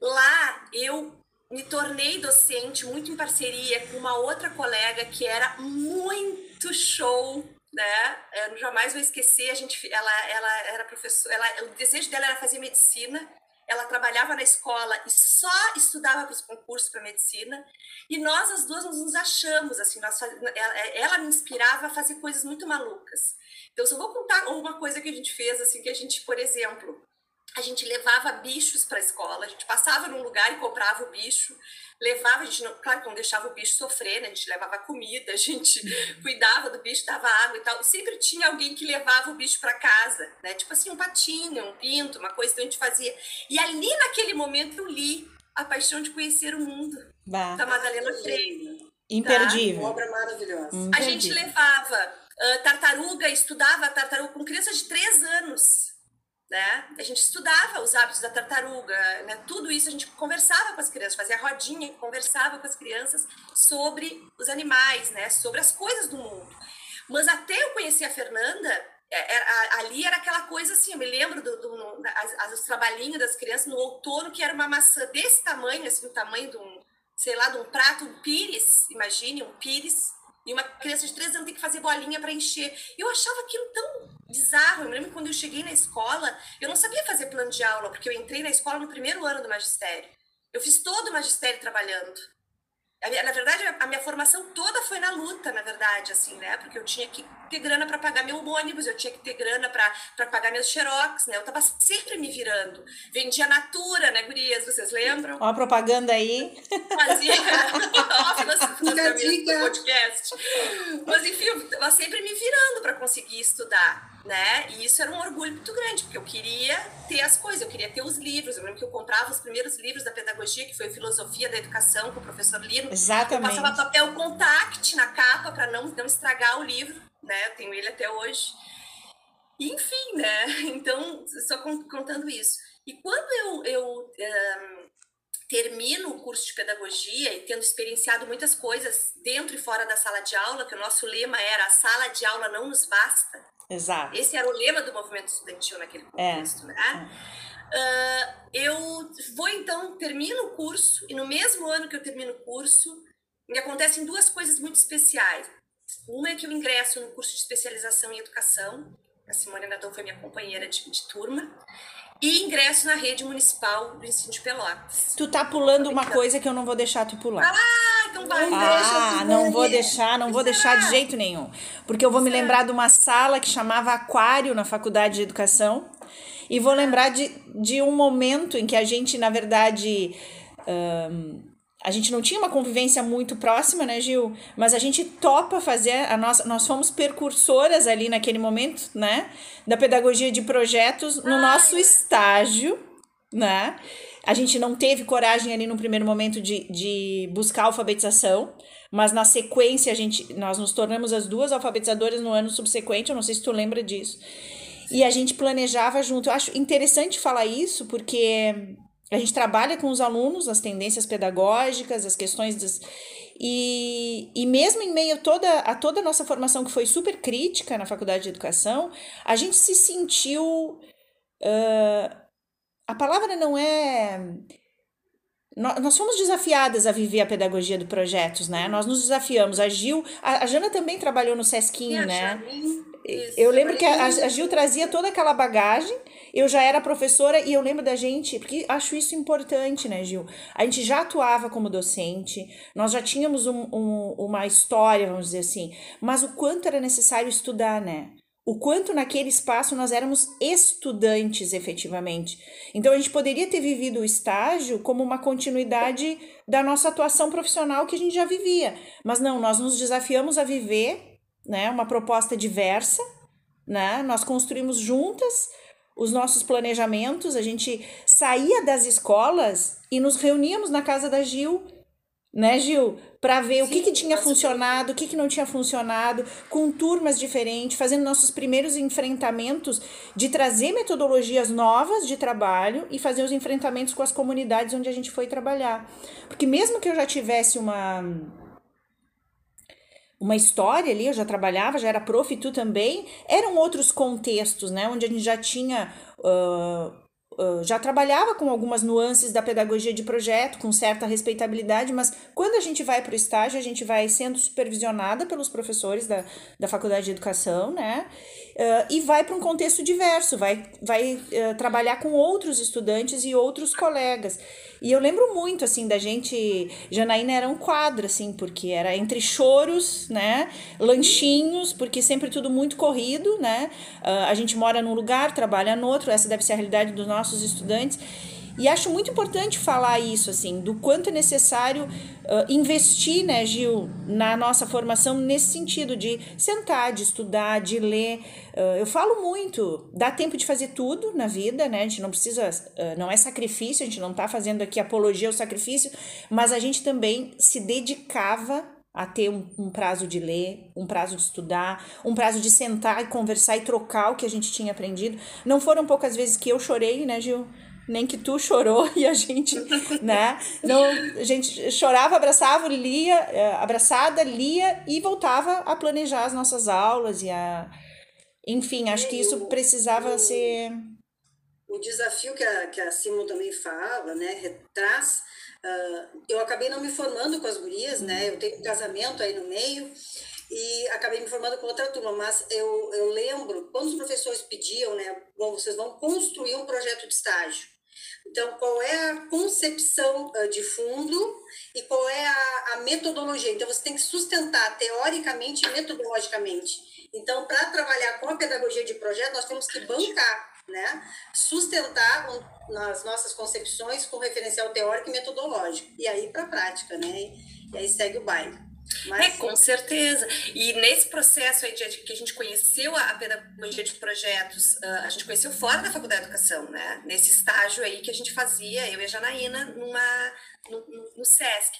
Lá eu me tornei docente muito em parceria com uma outra colega que era muito show, né? Eu jamais vou esquecer, a gente ela ela era professora, ela, o desejo dela era fazer medicina ela trabalhava na escola e só estudava para os concursos para medicina. E nós, as duas, nos achamos, assim, nós, ela, ela, me inspirava a fazer coisas muito malucas. Então, só vou contar uma coisa que a gente fez, assim, que a gente, por exemplo, a gente levava bichos para a escola, a gente passava num lugar e comprava o bicho, levava, a gente não, claro que não deixava o bicho sofrer, né? A gente levava comida, a gente cuidava do bicho, dava água e tal. E sempre tinha alguém que levava o bicho para casa, né? Tipo assim, um patinho, um pinto, uma coisa que a gente fazia. E ali naquele momento eu li A Paixão de Conhecer o Mundo, bah. da Madalena Freire.
Imperdível.
Tá? Uma obra maravilhosa.
Imperdível. A gente levava uh, tartaruga, estudava tartaruga com crianças de três anos né? A gente estudava os hábitos da tartaruga, né? Tudo isso a gente conversava com as crianças, fazia rodinha, conversava com as crianças sobre os animais, né? Sobre as coisas do mundo. Mas até eu conhecer a Fernanda, é, era, ali era aquela coisa assim, eu me lembro do, do no, as, os trabalhinhos das crianças no outono, que era uma maçã desse tamanho, assim, o tamanho de um, sei lá, de um prato, um pires, imagine, um pires, e uma criança de três anos tem que fazer bolinha para encher. Eu achava aquilo tão bizarro. Eu me lembro quando eu cheguei na escola, eu não sabia fazer plano de aula, porque eu entrei na escola no primeiro ano do magistério. Eu fiz todo o magistério trabalhando. Na verdade, a minha formação toda foi na luta, na verdade, assim, né? Porque eu tinha que ter grana para pagar meu ônibus, eu tinha que ter grana para pagar meus xerox, né? Eu tava sempre me virando. Vendia Natura, né, gurias? Vocês lembram?
Ó a propaganda aí.
Fazia financiamento do podcast. Mas, enfim, eu tava sempre me virando para conseguir estudar né? E isso era um orgulho muito grande, porque eu queria ter as coisas, eu queria ter os livros. Eu lembro que eu comprava os primeiros livros da pedagogia, que foi Filosofia da Educação, com o professor Lino.
Exatamente.
Eu passava papel contact na capa para não, não estragar o livro, né? Eu tenho ele até hoje. Enfim, né? Então, só contando isso. E quando eu, eu um, termino o curso de pedagogia e tendo experienciado muitas coisas dentro e fora da sala de aula, que o nosso lema era a sala de aula não nos basta,
Exato.
Esse era o lema do movimento estudantil naquele é. contexto, é. né? Uh, eu vou então, termino o curso, e no mesmo ano que eu termino o curso, me acontecem duas coisas muito especiais. Uma é que eu ingresso no curso de especialização em educação, a Simone Nadon foi minha companheira de, de turma, e ingresso na rede municipal do ensino de Pelotas.
Tu tá pulando uma coisa que eu não vou deixar tu pular.
Ah, então vai.
Ah, não vou deixar, não vou deixar de jeito nenhum. Porque eu vou me lembrar de uma sala que chamava Aquário na Faculdade de Educação. E vou lembrar de, de um momento em que a gente, na verdade, um, a gente não tinha uma convivência muito próxima, né, Gil? Mas a gente topa fazer a nossa. Nós fomos percursoras ali naquele momento, né? Da pedagogia de projetos no Ai. nosso estágio, né? A gente não teve coragem ali no primeiro momento de, de buscar alfabetização, mas na sequência a gente, nós nos tornamos as duas alfabetizadoras no ano subsequente, eu não sei se tu lembra disso. E a gente planejava junto. Eu acho interessante falar isso, porque a gente trabalha com os alunos as tendências pedagógicas, as questões das. E, e mesmo em meio a toda, a toda a nossa formação, que foi super crítica na faculdade de educação, a gente se sentiu. Uh, a palavra não é. Nós fomos desafiadas a viver a pedagogia do projetos, né? Nós nos desafiamos. A Gil, a, a Jana também trabalhou no Sesquinho, né? Eu lembro que a, a Gil trazia toda aquela bagagem, eu já era professora e eu lembro da gente, porque acho isso importante, né, Gil? A gente já atuava como docente, nós já tínhamos um, um, uma história, vamos dizer assim, mas o quanto era necessário estudar, né? O quanto naquele espaço nós éramos estudantes efetivamente. Então a gente poderia ter vivido o estágio como uma continuidade da nossa atuação profissional que a gente já vivia. Mas não, nós nos desafiamos a viver né, uma proposta diversa, né? Nós construímos juntas os nossos planejamentos, a gente saía das escolas e nos reuníamos na casa da Gil, né, Gil? Para ver o que,
Sim,
que tinha funcionado, o que, que não tinha funcionado, com turmas diferentes, fazendo nossos primeiros enfrentamentos de trazer metodologias novas de trabalho e fazer os enfrentamentos com as comunidades onde a gente foi trabalhar. Porque mesmo que eu já tivesse uma uma história ali, eu já trabalhava, já era prof e tu também, eram outros contextos, né, onde a gente já tinha, ah, ah, já trabalhava com algumas nuances da pedagogia de projeto, com certa respeitabilidade, mas quando a gente vai para o estágio, a gente vai sendo supervisionada pelos professores da, da Faculdade de Educação, né, ah, e vai para um contexto diverso, vai, vai ah, trabalhar com outros estudantes e outros colegas. E eu lembro muito, assim, da gente. Janaína era um quadro, assim, porque era entre choros, né? Lanchinhos, porque sempre tudo muito corrido, né? Ah, a gente mora num lugar, trabalha no outro, essa deve ser a realidade dos nossos estudantes. E acho muito importante falar isso, assim, do quanto é necessário ah, investir, né, Gil, na nossa formação nesse sentido de sentar, de estudar, de ler. Ah, eu falo muito, dá tempo de fazer tudo na vida, né? A gente não precisa, ah, não é sacrifício, a gente não tá fazendo aqui apologia ao sacrifício, mas a gente também se dedicava a ter um, um prazo de ler, um prazo de estudar, um prazo de sentar e conversar e trocar o que a gente tinha aprendido. Não foram poucas vezes que eu chorei, né, Gil? Nem que tu chorou e a gente, né? Não, a gente chorava, abraçava, lia, eh, abraçada, lia e voltava a planejar as nossas aulas e a. Enfim, acho que isso precisava ser.
o desafio que a, que a Simon também fala, né, retraz, ah, eu acabei não me formando com as gurias, né, eu tenho um casamento aí no meio, e acabei me formando com outra turma, mas eu, eu lembro, quando os professores pediam, né, bom, vocês vão construir um projeto de estágio, então, qual é a concepção ah, de fundo e qual é a, a metodologia? Então, você tem que sustentar teoricamente e metodologicamente. Então, para trabalhar com a pedagogia de projeto, nós temos que bancar, né? sustentar um- nas nossas concepções com referencial teórico e metodológico. E aí para a prática, né? E aí segue o baile.
É,
Mas,
com certeza. E nesse processo aí de, de que a gente conheceu a pedagogia de projetos, ah, a gente conheceu fora da faculdade de educação, né? Nesse estágio aí que a gente fazia, eu e a Janaína, numa, no, no- no SESC.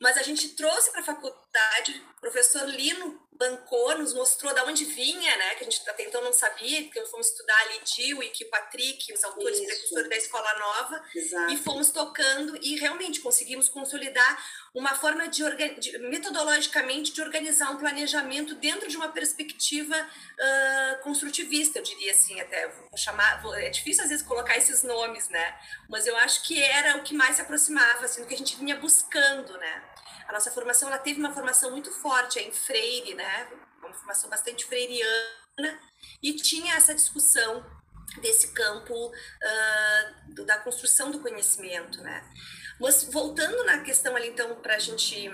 Mas a gente trouxe para a faculdade, o professor Lino bancou, nos mostrou de onde vinha, né? Que a gente até então não sabia, porque fomos estudar ali Tio e que o Patrick, os autores precursores da Escola Nova,
exato.
e fomos tocando e realmente conseguimos consolidar uma forma de, de- metodologicamente de organizar um planejamento dentro de uma perspectiva ah, construtivista, eu diria assim até vou chamar vou- é difícil às vezes colocar esses nomes, né? Mas eu acho que era o que mais se aproximava assim do que a gente vinha buscando, né? A nossa formação ela teve uma formação muito forte em Freire, né? Uma formação bastante freiriana e tinha essa discussão desse campo ah, do- da construção do conhecimento, né? Mas voltando na questão ali, então, para a gente,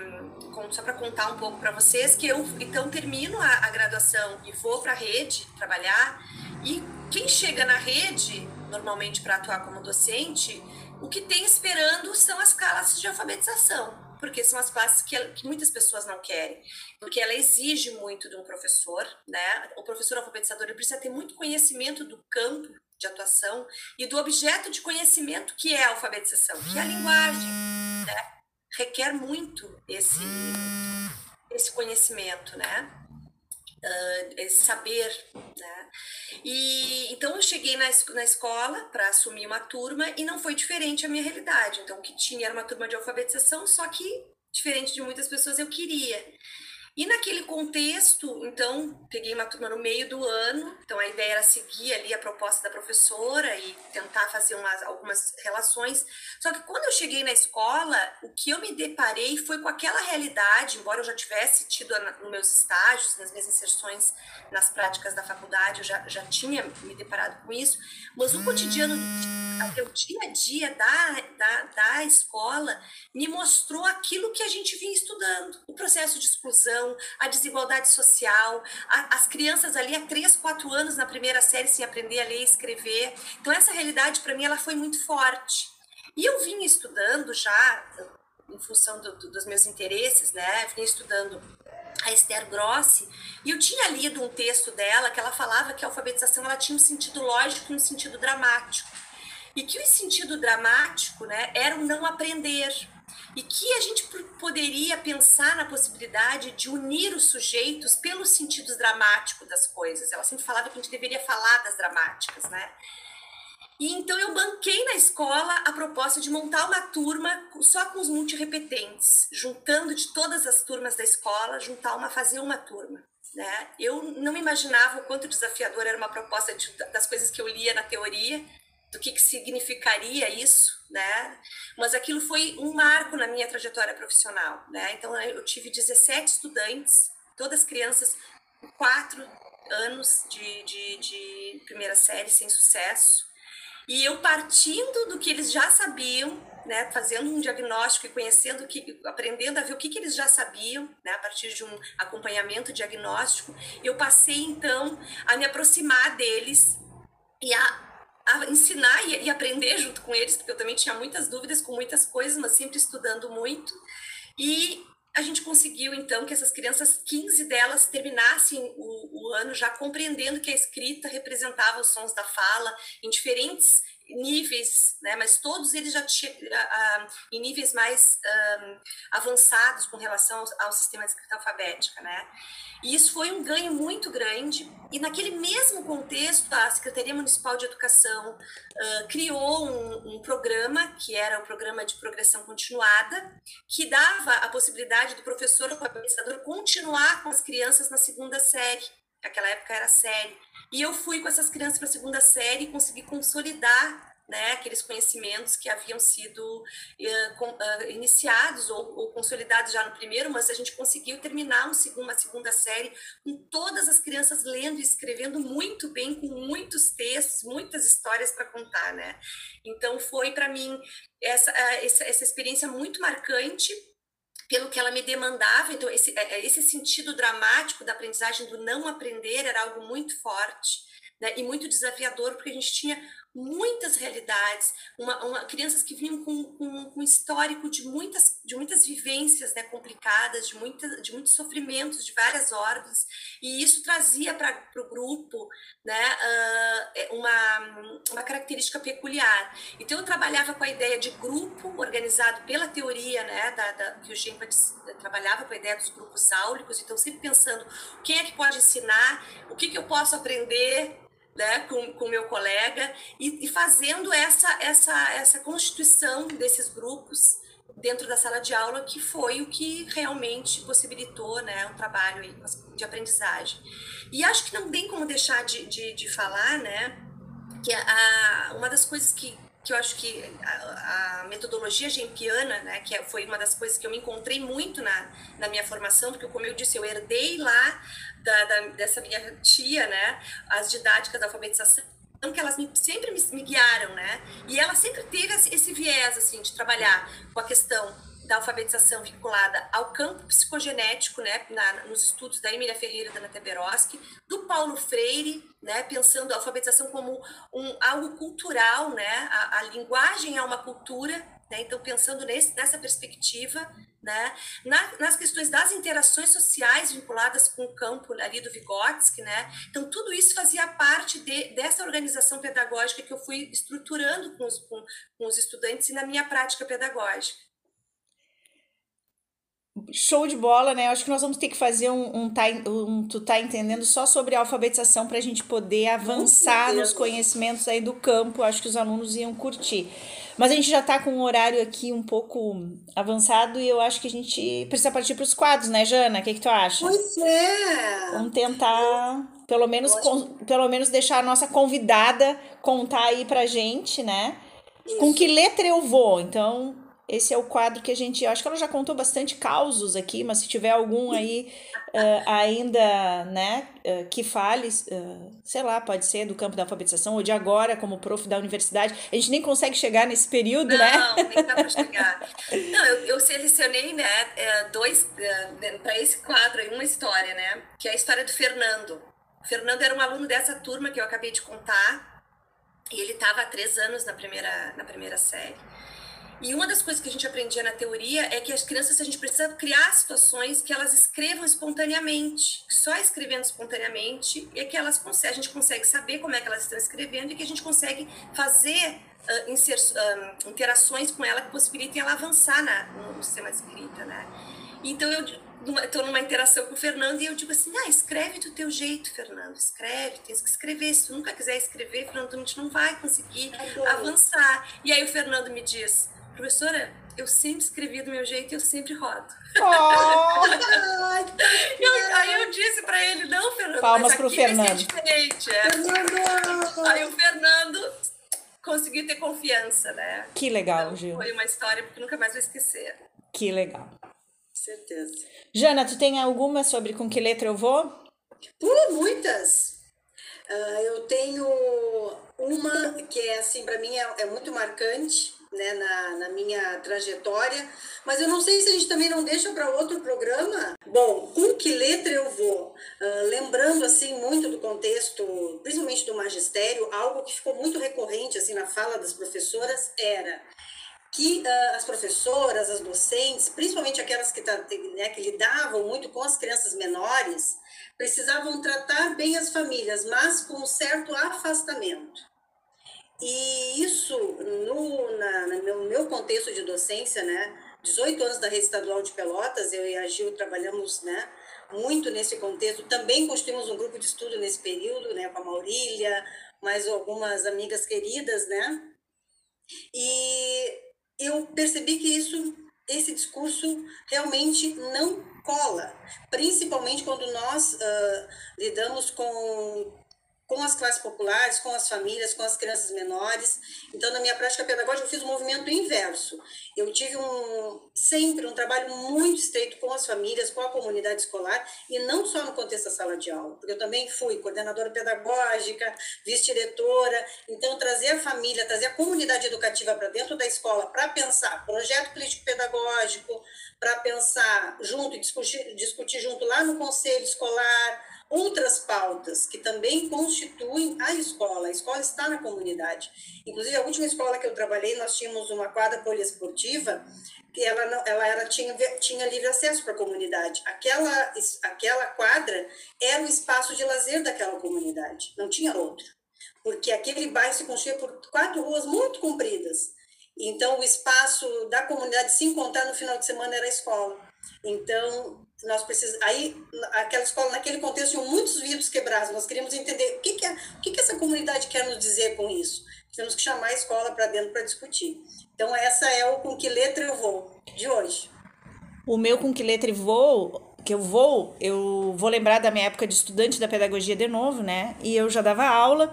só para contar um pouco para vocês, que eu então termino a, a graduação e vou para a rede trabalhar, e quem chega na rede, normalmente para atuar como docente, o que tem esperando são as classes de alfabetização, porque são as classes que, que muitas pessoas não querem, porque ela exige muito de um professor, né? O professor alfabetizador ele precisa ter muito conhecimento do campo de atuação e do objeto de conhecimento que é a alfabetização, que é a linguagem, né? Requer muito esse esse conhecimento, né? Ah, esse saber, né? E então eu cheguei na, na escola para assumir uma turma e não foi diferente a minha realidade. Então o que tinha era uma turma de alfabetização, só que diferente de muitas pessoas eu queria. E naquele contexto, então, peguei uma turma no meio do ano, então a ideia era seguir ali a proposta da professora e tentar fazer umas, algumas relações. Só que quando eu cheguei na escola, o que eu me deparei foi com aquela realidade, embora eu já tivesse tido nos meus estágios, nas minhas inserções nas práticas da faculdade, eu já, já tinha me deparado com isso, mas o cotidiano, o dia a dia da, da, da escola me mostrou aquilo que a gente vinha estudando, o processo de exclusão, a desigualdade social, a, as crianças ali há 3, 4 anos na primeira série sem aprender a ler e escrever. Então, essa realidade, para mim, ela foi muito forte. E eu vim estudando já, em função do, do, dos meus interesses, né? Vim estudando a Esther Grossi, e eu tinha lido um texto dela que ela falava que a alfabetização ela tinha um sentido lógico e um sentido dramático. E que o sentido dramático né, era o não aprender, e que a gente poderia pensar na possibilidade de unir os sujeitos pelos sentidos dramáticos das coisas. Ela sempre falava que a gente deveria falar das dramáticas, né? E então eu banquei na escola a proposta de montar uma turma só com os multirepetentes, juntando de todas as turmas da escola, juntar uma, fazer uma turma. Né? Eu não imaginava o quanto desafiador era uma proposta de, das coisas que eu lia na teoria, do que, que significaria isso, né? Mas aquilo foi um marco na minha trajetória profissional, né? Então eu tive 17 estudantes, todas crianças quatro anos de, de, de primeira série sem sucesso. E eu partindo do que eles já sabiam, né, fazendo um diagnóstico e conhecendo que, aprendendo a ver o que, que eles já sabiam, né, a partir de um acompanhamento diagnóstico, eu passei então a me aproximar deles e a a ensinar e, e, aprender junto com eles, porque eu também tinha muitas dúvidas com muitas coisas, mas sempre estudando muito. E a gente conseguiu, então, que essas crianças, 15 delas, terminassem o, o ano já compreendendo que a escrita representava os sons da fala em diferentes níveis, né, mas todos eles já tinham em níveis mais um, avançados com relação ao, ao, sistema de escrita alfabética, né? E isso foi um ganho muito grande. E naquele mesmo contexto, a Secretaria Municipal de Educação uh, criou um, um, programa que era o programa de progressão continuada, que dava a possibilidade do professor ou alfabetizador continuar com as crianças na segunda série. Naquela época era série e eu fui com essas crianças para a segunda série e consegui consolidar né, aqueles conhecimentos que haviam sido uh, com, uh, iniciados ou, ou, consolidados já no primeiro, mas a gente conseguiu terminar um segundo, uma segunda série com todas as crianças lendo e escrevendo muito bem, com muitos textos, muitas histórias para contar, né? Então foi para mim essa, uh, essa, essa experiência muito marcante pelo que ela me demandava. Então, esse, é, é, esse sentido dramático da aprendizagem, do não aprender, era algo muito forte né? e muito desafiador, porque a gente tinha muitas realidades, uma, uma, crianças que vinham com, com, com, histórico de muitas, de muitas vivências né, complicadas, de, muita, de muitos sofrimentos de várias ordens, e isso trazia para o grupo né, uh, uma, uma característica peculiar. Então, eu trabalhava com a ideia de grupo organizado pela teoria, né, da, da, que o Gempa trabalhava com a ideia dos grupos áulicos, então sempre pensando quem é que pode ensinar, o que, que eu posso aprender, né, com, com meu colega e, e, fazendo essa, essa, essa constituição desses grupos dentro da sala de aula, que foi o que realmente possibilitou né, um trabalho de aprendizagem. E acho que não tem como deixar de, de, de falar né, que a, uma das coisas que, que eu acho que a, a, metodologia gempiana, né, que é, foi uma das coisas que eu me encontrei muito na, na minha formação, porque como eu disse, eu herdei lá da, da, dessa minha tia, né, as didáticas da alfabetização que elas me, sempre me, me, guiaram, né? E ela sempre teve esse viés, assim, de trabalhar com a questão da alfabetização vinculada ao campo psicogenético, né, na, nos estudos da Emília Ferreira da Ana Teberoski, do Paulo Freire, né, pensando a alfabetização como um, algo cultural, né, a, a linguagem é uma cultura, né, então pensando nesse, nessa perspectiva, né, na, nas questões das interações sociais vinculadas com o campo ali do Vygotsky, né, então tudo isso fazia parte de, dessa organização pedagógica que eu fui estruturando com os, com, com os estudantes e na minha prática pedagógica.
Show de bola, né? Acho que nós vamos ter que fazer um, um, tá, um tu tá entendendo só sobre alfabetização para a gente poder avançar nos conhecimentos aí do campo. Acho que os alunos iam curtir. Mas a gente já está com um horário aqui um pouco avançado e eu acho que a gente precisa partir para os quadros, né, Jana? O que, que tu acha?
Pois é!
Vamos tentar, pelo menos, pelo menos deixar a nossa convidada contar aí pra gente, né? Isso. Com que letra eu vou? Então, esse é o quadro que a gente. Acho que ela já contou bastante causos aqui, mas se tiver algum aí uh, ainda, né, uh, que fale, uh, sei lá, pode ser do campo da alfabetização ou de agora, como prof da universidade. A gente nem consegue chegar nesse período,
Não,
né?
Não, nem dá para chegar. Não, eu, eu selecionei, né, dois, para esse quadro aí, uma história, né, que é a história do Fernando. O Fernando era um aluno dessa turma que eu acabei de contar, e ele estava há três anos na primeira, na primeira série. E uma das coisas que a gente aprendia na teoria é que as crianças, a gente precisa criar situações que elas escrevam espontaneamente. Só escrevendo espontaneamente é que elas conseguem, a gente consegue saber como é que elas estão escrevendo e que a gente consegue fazer uh, inser, uh, interações com ela que possibilitem ela avançar na, no sistema de escrita, né? Então eu estou numa interação com o Fernando e eu digo assim, ah, escreve do teu jeito, Fernando, escreve, tens que escrever. Se tu nunca quiser escrever, Fernando, a gente não vai conseguir avançar. E aí o Fernando me diz, professora, eu sempre escrevi do meu jeito e eu sempre rodo.
Oh!
eu, aí eu disse para ele, não, Fernando,
Palmas
mas
Fernando.
vai ser diferente. É.
Fernando!
Aí o Fernando conseguiu ter confiança, né?
Que legal,
então,
Gil.
Foi uma história que nunca mais vou esquecer.
Que legal.
Certeza.
Jana, tu tem alguma sobre com que letra eu vou?
Uh, muitas! Uh, eu tenho uma que é assim, para mim é, é muito marcante, né, na, na minha trajetória, mas eu não sei se a gente também não deixa para outro programa. Bom, com que letra eu vou? Uh, lembrando, assim, muito do contexto, principalmente do magistério, algo que ficou muito recorrente, assim, na fala das professoras era que uh, as professoras, as docentes, principalmente aquelas que, tá, né, que lidavam muito com as crianças menores, precisavam tratar bem as famílias, mas com um certo afastamento. E isso, no, na, no meu contexto de docência, né, 18 anos da Rede Estadual de Pelotas, eu e a Gil trabalhamos né, muito nesse contexto. Também construímos um grupo de estudo nesse período, né, com a Maurília, mais algumas amigas queridas, né? E eu percebi que isso, esse discurso realmente não cola, principalmente quando nós uh, lidamos com com as classes populares, com as famílias, com as crianças menores. Então, na minha prática pedagógica, eu fiz um movimento inverso. Eu tive um, sempre um trabalho muito estreito com as famílias, com a comunidade escolar, e não só no contexto da sala de aula, porque eu também fui coordenadora pedagógica, vice-diretora. Então, trazer a família, trazer a comunidade educativa para dentro da escola para pensar projeto político-pedagógico, para pensar junto discutir, discutir junto lá no conselho escolar outras pautas que também constituem a escola. A escola está na comunidade. Inclusive, a última escola que eu trabalhei, nós tínhamos uma quadra poliesportiva que ela, não, ela era, tinha, tinha livre acesso para a comunidade. Aquela, aquela quadra era o espaço de lazer daquela comunidade, não tinha outro. Porque aquele bairro se construía por quatro ruas muito compridas. Então, o espaço da comunidade se encontrar no final de semana era a escola. Então, nós precisamos. Aí, aquela escola, naquele contexto, tinham muitos vidros quebrados. Nós queríamos entender o que, que, é, o que, que essa comunidade quer nos dizer com isso. Temos que chamar a escola para dentro para discutir. Então, essa é o com que letra eu vou de hoje.
O meu com que letra eu vou, que eu vou, eu vou lembrar da minha época de estudante da pedagogia de novo, né? E eu já dava aula.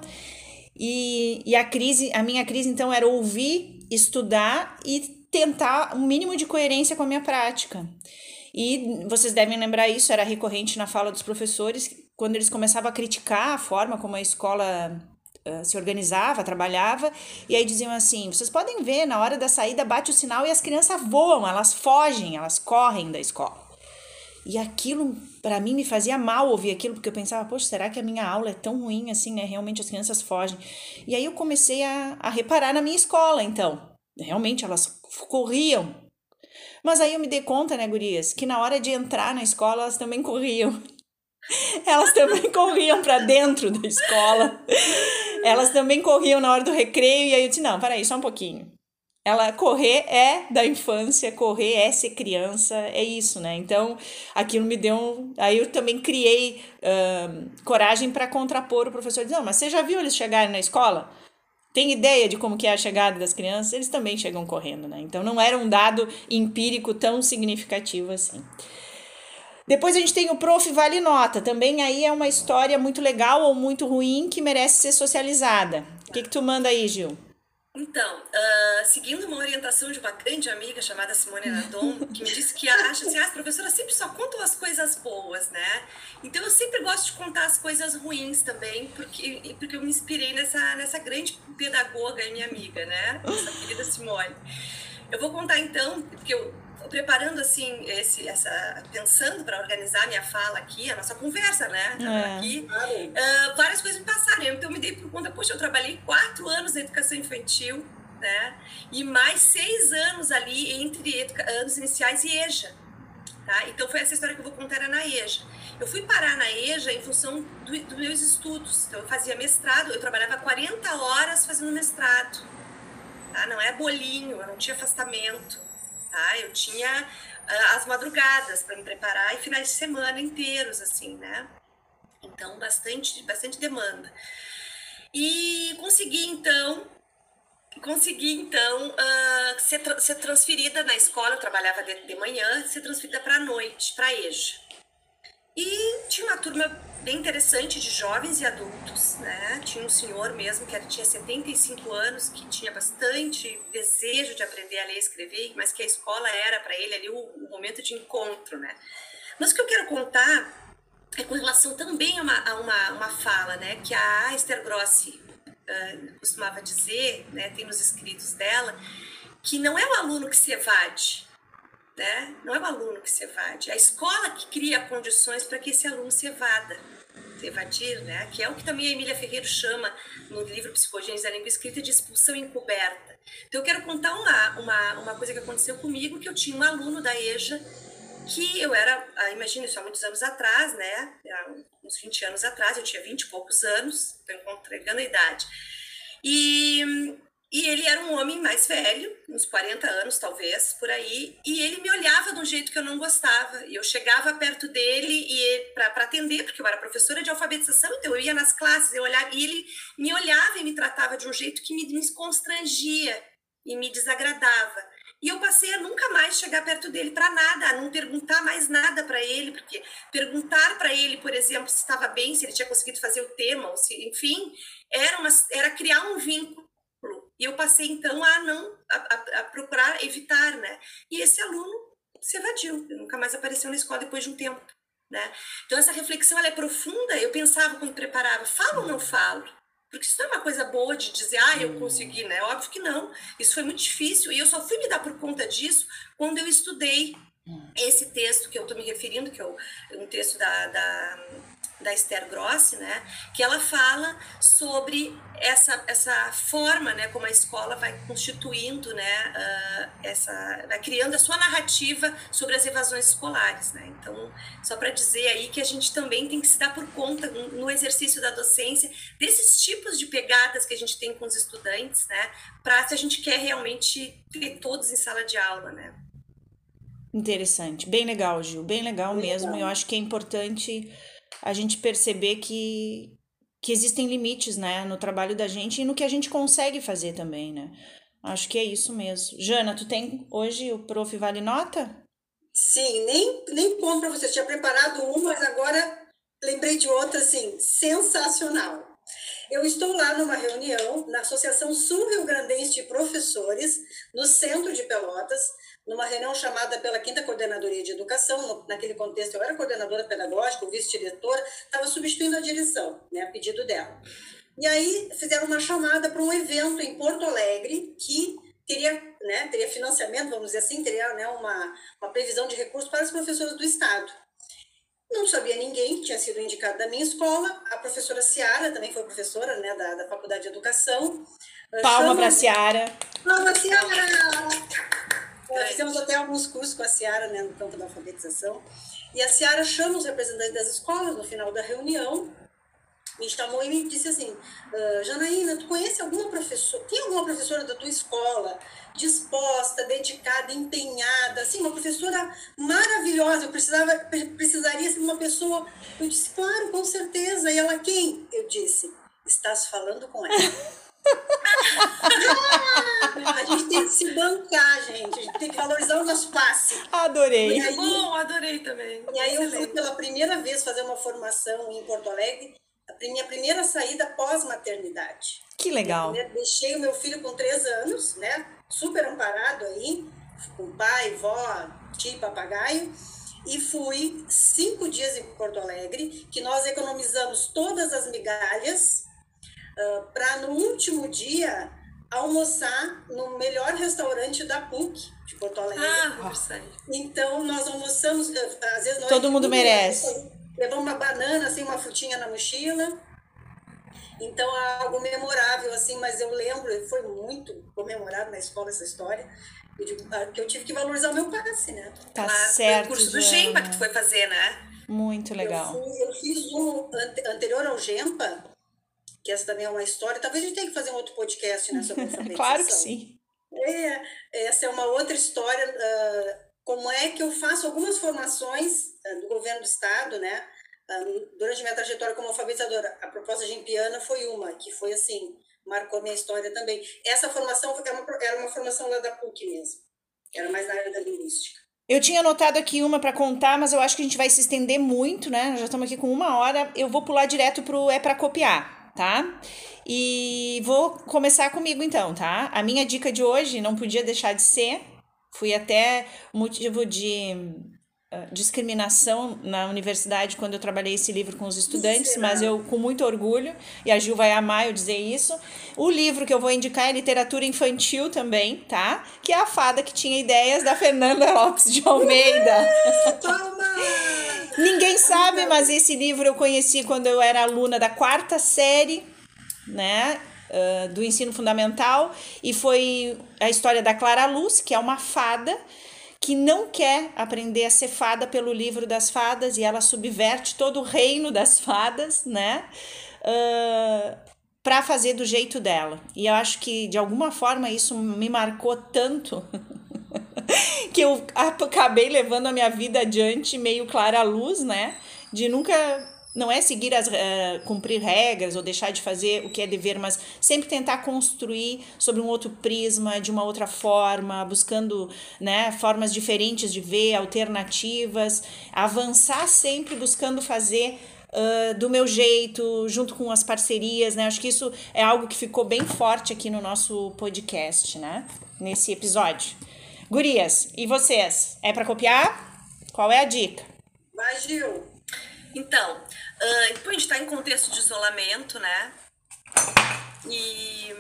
E, e a crise, a minha crise então era ouvir, estudar e tentar um mínimo de coerência com a minha prática. E vocês devem lembrar isso, era recorrente na fala dos professores, quando eles começavam a criticar a forma como a escola uh, se organizava, trabalhava, e aí diziam assim: vocês podem ver, na hora da saída bate o sinal e as crianças voam, elas fogem, elas correm da escola. E aquilo, para mim, me fazia mal ouvir aquilo, porque eu pensava, poxa, será que a minha aula é tão ruim assim, né? Realmente as crianças fogem. E aí eu comecei a, a reparar na minha escola, então. Realmente elas corriam mas aí eu me dei conta, né, gurias, que na hora de entrar na escola elas também corriam. Elas também corriam para dentro da escola. Elas também corriam na hora do recreio e aí eu disse: "Não, para só um pouquinho. ela correr é da infância, correr é ser criança, é isso, né? Então, aquilo me deu. Aí eu também criei uh, coragem para contrapor o professor. Não, mas você já viu eles chegarem na escola? Tem ideia de como que é a chegada das crianças? Eles também chegam correndo, né? Então, não era um dado empírico tão significativo assim. Depois a gente tem o Prof. Vale Nota. Também aí é uma história muito legal ou muito ruim que merece ser socializada. O que, que tu manda aí, Gil?
Então, uh, seguindo uma orientação de uma grande amiga chamada Simone Nadon, que me disse que acha assim, ah, as professoras sempre só contam as coisas boas, né? Então eu sempre gosto de contar as coisas ruins também, porque, porque eu me inspirei nessa, nessa grande pedagoga e minha amiga, né? Essa querida Simone. Eu vou contar então, porque eu preparando assim, esse, essa, pensando para organizar minha fala aqui, a nossa conversa, né? É. Aqui, uh, várias coisas me passaram. Então, eu me dei por conta, poxa, eu trabalhei quatro anos na educação infantil, né? E mais seis anos ali entre anos iniciais e EJA. Tá? Então, foi essa história que eu vou contar era na EJA. Eu fui parar na EJA em função dos do meus estudos. Então, eu fazia mestrado, eu trabalhava 40 horas fazendo mestrado. Tá? Não é bolinho, eu não tinha afastamento tá? Eu tinha uh, as madrugadas para me preparar e finais de semana inteiros, assim, né? Então, bastante, bastante demanda. E consegui, então, consegui, então, uh, ser, tra ser transferida na escola, eu trabalhava de, de manhã, ser transferida para a noite, para EJA. E tinha uma turma bem interessante de jovens e adultos, né? Tinha um senhor mesmo que tinha 75 anos, que tinha bastante desejo de aprender a ler e escrever, mas que a escola era para ele ali o, o, momento de encontro, né? Mas o que eu quero contar é com relação também a uma, a uma, uma fala, né? Que a Esther Grossi uh, costumava dizer, né? Tem nos escritos dela, que não é o aluno que se evade, né? Não é o aluno que se evade, é a escola que cria condições para que esse aluno se evada, se evadir, né? Que é o que também a Emília Ferreira chama no livro Psicogênese da Língua Escrita de expulsão encoberta. Então eu quero contar uma, uma, uma coisa que aconteceu comigo, que eu tinha um aluno da EJA que eu era, ah, imagina isso há muitos anos atrás, né? Uns 20 anos atrás, eu tinha 20 e poucos anos, estou entregando a idade. E e ele era um homem mais velho, uns 40 anos talvez, por aí, e ele me olhava de um jeito que eu não gostava. E eu chegava perto dele e para atender, porque eu era professora de alfabetização, então eu ia nas classes, eu olhava, e ele me olhava e me tratava de um jeito que me, me constrangia e me desagradava. E eu passei a nunca mais chegar perto dele para nada, a não perguntar mais nada para ele, porque perguntar para ele, por exemplo, se estava bem, se ele tinha conseguido fazer o tema, ou se, enfim, era, uma, era criar um vínculo e eu passei, então, a não a, a, a procurar evitar, né? E esse aluno se evadiu, nunca mais apareceu na escola depois de um tempo, né? Então, essa reflexão, ela é profunda. Eu pensava quando preparava, falo ou não falo? Porque isso não é uma coisa boa de dizer, ah, eu consegui, né? Óbvio que não. Isso foi muito difícil. E eu só fui me dar por conta disso quando eu estudei esse texto que eu estou me referindo, que é um texto da, da da Esther Grossi, né, que ela fala sobre essa, essa forma, né, como a escola vai constituindo, né, uh, essa, vai criando a sua narrativa sobre as evasões escolares, né. Então, só para dizer aí que a gente também tem que se dar por conta no exercício da docência desses tipos de pegadas que a gente tem com os estudantes, né, para se a gente quer realmente ter todos em sala de aula, né.
Interessante, bem legal, Gil, bem legal bem mesmo. Legal. Eu acho que é importante a gente perceber que, que existem limites, né, no trabalho da gente e no que a gente consegue fazer também, né? Acho que é isso mesmo. Jana, tu tem hoje o Prof. Vale Nota?
Sim, nem, nem como para você. tinha preparado uma, mas agora lembrei de outra, assim, sensacional. Eu estou lá numa reunião na Associação Sul-Rio Grandense de Professores, no centro de Pelotas, numa reunião chamada pela Quinta Coordenadoria de Educação, naquele contexto eu era coordenadora pedagógica, vice-diretora, estava substituindo a direção, né, a pedido dela. E aí fizeram uma chamada para um evento em Porto Alegre que teria, né, teria financiamento, vamos dizer assim, teria né, uma, uma previsão de recursos para os professores do Estado. Não sabia ninguém que tinha sido indicado da minha escola. A professora Ciara também foi professora né, da, da Faculdade de Educação.
Palma para a Ciara.
Palma, Ciara! Fizemos até alguns cursos com a Ciara né, no campo da alfabetização. E a Ciara chama os representantes das escolas no final da reunião me chamou e me disse assim, uh, Janaína, tu conhece alguma professora, tem alguma professora da tua escola disposta, dedicada, empenhada, assim, uma professora maravilhosa, eu precisava, precisaria ser uma pessoa, eu disse, claro, com certeza, e ela quem? Eu disse, estás falando com ela. a gente tem que se bancar, gente. A gente tem que valorizar o nosso passe.
Adorei.
Aí, Bom, adorei também.
E aí eu fui pela primeira vez fazer uma formação em Porto Alegre, a minha primeira saída pós-maternidade.
Que legal.
deixei o meu filho com três anos, né? Super amparado aí, com pai, vó, tio, papagaio. E fui cinco dias em Porto Alegre, que nós economizamos todas as migalhas uh, ah, para no último dia almoçar no melhor restaurante da PUC de Porto Alegre.
Ah,
então nós almoçamos, às vezes nós
todo mundo merece.
Levamos uma banana, assim, uma frutinha na mochila. Então, é algo memorável, assim, mas eu lembro, foi muito comemorado na escola essa história, ah, que eu tive que valorizar o meu passe, né?
Tá certo.
Foi o curso do GEMPA que tu foi fazer, né?
Muito legal.
Eu, fui, eu fiz um anterior ao GEMPA, que essa também é uma história. Talvez a gente tenha que fazer um outro podcast né, sobre essa
Claro que sim.
É, essa é uma outra história. Uh, como é que eu faço algumas formações uh, do governo do estado, né? Uh, durante minha trajetória como alfabetizadora, a proposta de Empiana foi uma que foi assim marcou minha história também. Essa formação era uma, era uma formação lá da PUC mesmo. Era mais na área da linguística.
Eu tinha anotado aqui uma para contar, mas eu acho que a gente vai se estender muito, né? Já estamos aqui com uma hora. Eu vou pular direto pro é para copiar tá? E vou começar comigo então, tá? A minha dica de hoje não podia deixar de ser, fui até motivo de discriminação na universidade quando eu trabalhei esse livro com os estudantes, mas eu com muito orgulho, e a Gil vai amar eu dizer isso. O livro que eu vou indicar é literatura infantil também, tá? Que é a fada que tinha ideias da Fernanda Lopes de Almeida.
Toma!
Ninguém sabe, mas esse livro eu conheci quando eu era aluna da quarta série, né? Uh, do ensino fundamental e foi a história da Clara Luz, que é uma fada que não quer aprender a ser fada pelo livro das fadas e ela subverte todo o reino das fadas, né? Uh, para fazer do jeito dela. E eu acho que de alguma forma isso me marcou tanto que eu acabei levando a minha vida adiante meio clara à luz, né? De nunca não é seguir as uh, cumprir regras ou deixar de fazer o que é dever, mas sempre tentar construir sobre um outro prisma, de uma outra forma, buscando né, formas diferentes de ver, alternativas, avançar sempre buscando fazer uh, do meu jeito, junto com as parcerias, né? Acho que isso é algo que ficou bem forte aqui no nosso podcast, né? Nesse episódio. Gurias, e vocês? É para copiar? Qual é a dica?
Vai, Gil.
Então, uh, a gente está em contexto de isolamento, né? E,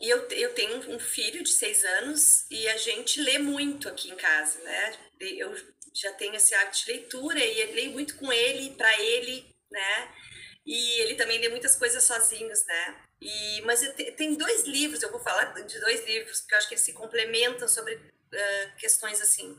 e eu, eu tenho um filho de seis anos e a gente lê muito aqui em casa, né? Eu já tenho esse hábito de leitura e leio muito com ele, para ele, né? E ele também lê muitas coisas sozinhos, né? E, mas tem dois livros, eu vou falar de dois livros, porque eu acho que eles se complementam sobre uh, questões assim,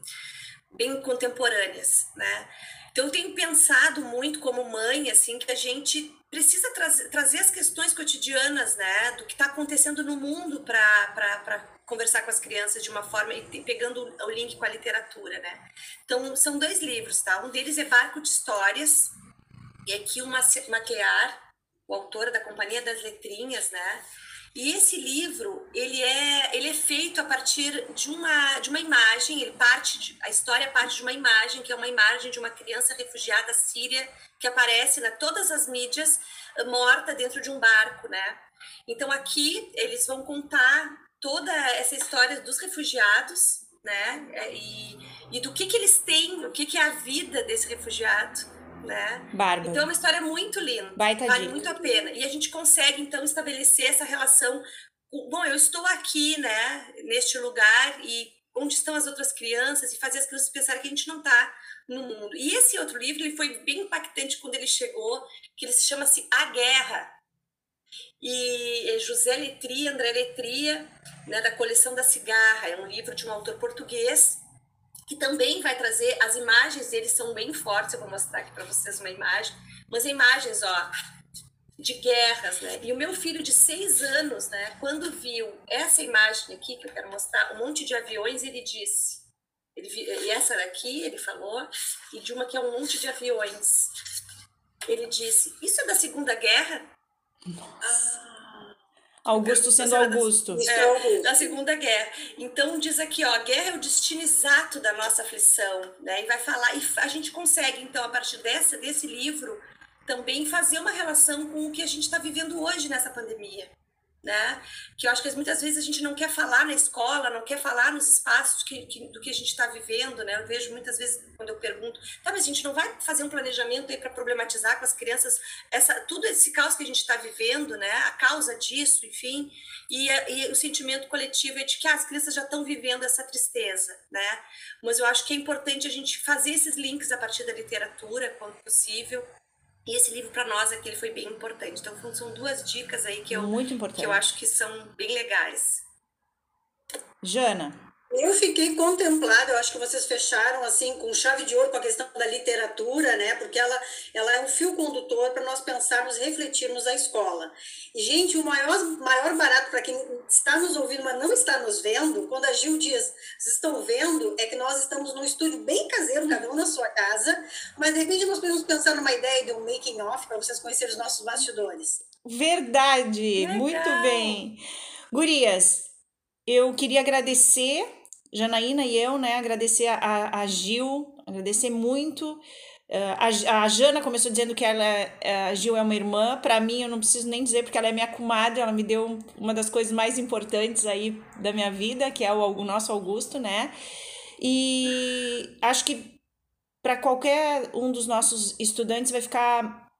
bem contemporâneas, né? Então eu tenho pensado muito como mãe, assim, que a gente precisa trazer, trazer as questões cotidianas, né, do que está acontecendo no mundo para conversar com as crianças de uma forma e pegando o link com a literatura, né? Então são dois livros, tá? Um deles é Barco de Histórias, e aqui uma Maquiar o autor da Companhia das Letrinhas, né? E esse livro, ele é, ele é feito a partir de uma, de uma imagem, ele parte de, a história parte de uma imagem, que é uma imagem de uma criança refugiada síria, que aparece na todas as mídias, eh, morta dentro de um barco, né? Então aqui eles vão contar toda essa história dos refugiados, né? Eh, e, e do que que eles têm, o que que é a vida desse refugiado, né?
Bárbaro.
Então é uma história muito linda.
Baita
vale
dica.
muito a pena. E a gente consegue então estabelecer essa relação. Bom, eu estou aqui, né, neste lugar e onde estão as outras crianças e fazer as crianças pensarem que a gente não está no mundo. E esse outro livro ele foi bem impactante quando ele chegou, que ele se chama-se A Guerra. E é José Letria, André Letria, né, da coleção da Cigarra, é um livro de um autor português que também vai trazer as imagens deles são bem fortes. Eu vou mostrar aqui para vocês uma imagem, mas imagens, ó, de guerras, né? E o meu filho de seis anos, né, quando viu essa imagem aqui que eu quero mostrar, um monte de aviões, ele disse, ele, e essa daqui ele falou, e de uma que é um monte de aviões, ele disse, isso é da Segunda Guerra?
Ah, Augusto sendo Augusto.
É, da Segunda Guerra. Então diz aqui, ó, a guerra é o destino exato da nossa aflição, né? E vai falar, e a gente consegue, então, a partir dessa, desse livro, também fazer uma relação com o que a gente está vivendo hoje nessa pandemia. Né? Que eu acho que muitas vezes a gente não quer falar na escola, não quer falar nos espaços que, que, do que a gente está vivendo, né? Eu vejo muitas vezes quando eu pergunto, tá, mas a gente não vai fazer um planejamento aí para problematizar com as crianças essa tudo esse caos que a gente está vivendo, né? A causa disso, enfim, e, e, o sentimento coletivo é de que ah, as crianças já estão vivendo essa tristeza, né? Mas eu acho que é importante a gente fazer esses links a partir da literatura, quando possível, e esse livro para nós aqui ele foi bem importante. Então são duas dicas aí que eu, que eu acho que são bem legais.
Jana.
Eu fiquei contemplada, eu acho que vocês fecharam assim com chave de ouro com a questão da literatura, né? Porque ela, ela é um fio condutor para nós pensarmos, refletirmos a escola. E, gente, o maior, maior barato para quem está nos ouvindo, mas não está nos vendo, quando a Gil diz, vocês estão vendo, é que nós estamos num estúdio bem caseiro, cada um na sua casa, mas de repente nós podemos pensar numa ideia de um making off para vocês conhecerem os nossos bastidores.
Verdade, Legal. muito bem. Gurias, eu queria agradecer Janaína e eu, né, agradecer a, a Gil, agradecer muito. Uh, a, a Jana começou dizendo que ela, a Gil é uma irmã. Para mim, eu não preciso nem dizer, porque ela é minha comadre. Ela me deu uma das coisas mais importantes aí da minha vida, que é o, o nosso Augusto, né? E acho que para qualquer um dos nossos estudantes vai ficar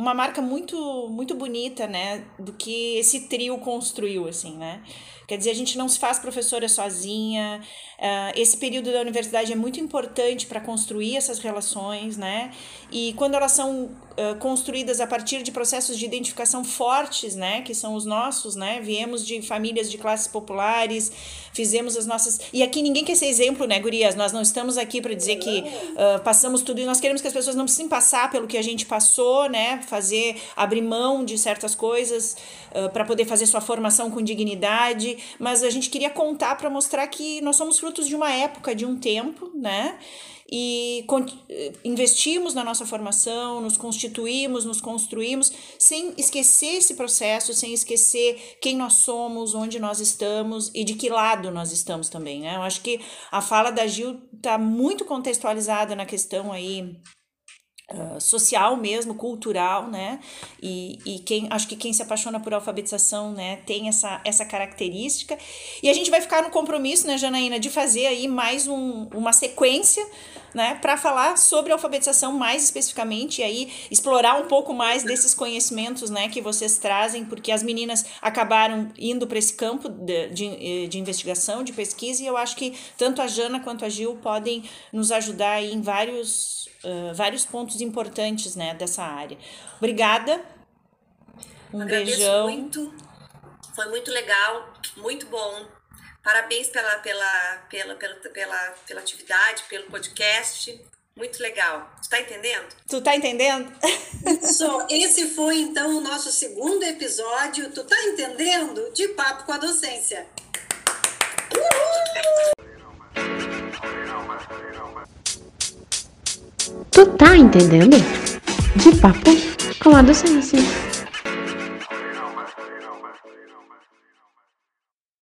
uma marca muito muito bonita, né, do que esse trio construiu, assim, né? Quer dizer, a gente não se faz professora sozinha. Uh, esse período da universidade é muito importante para construir essas relações, né? E quando elas são uh, construídas a partir de processos de identificação fortes, né? Que são os nossos, né? Viemos de famílias de classes populares, fizemos as nossas. E aqui ninguém quer ser exemplo, né, Gurias? Nós não estamos aqui para dizer que uh, passamos tudo e nós queremos que as pessoas não precisem passar pelo que a gente passou, né? Fazer, abrir mão de certas coisas para poder fazer sua formação com dignidade mas a gente queria contar para mostrar que nós somos frutos de uma época, de um tempo, né? E investimos na nossa formação, nos constituímos, nos construímos, sem esquecer esse processo, sem esquecer quem nós somos, onde nós estamos e de que lado nós estamos também, né? Eu acho que a fala da Gil está muito contextualizada na questão aí Social mesmo, cultural, né? E, e quem acho que quem se apaixona por alfabetização, né, tem essa, essa característica. E a gente vai ficar no compromisso, né, Janaína, de fazer aí mais um, uma sequência, né, para falar sobre alfabetização mais especificamente e aí explorar um pouco mais desses conhecimentos, né, que vocês trazem, porque as meninas acabaram indo para esse campo de, de, de investigação, de pesquisa, e eu acho que tanto a Jana quanto a Gil podem nos ajudar em vários uh, vários pontos importantes né, dessa área. Obrigada.
Um Agradeço beijão. muito. Foi muito legal, muito bom. Parabéns pela, pela, pela, pela, pela, pela atividade, pelo podcast. Muito legal. Tu tá entendendo?
Tu tá entendendo?
Isso, esse foi então o nosso segundo episódio. Tu tá entendendo? De papo com a docência. Uhul!
Tu tá entendendo? De papo com a docência.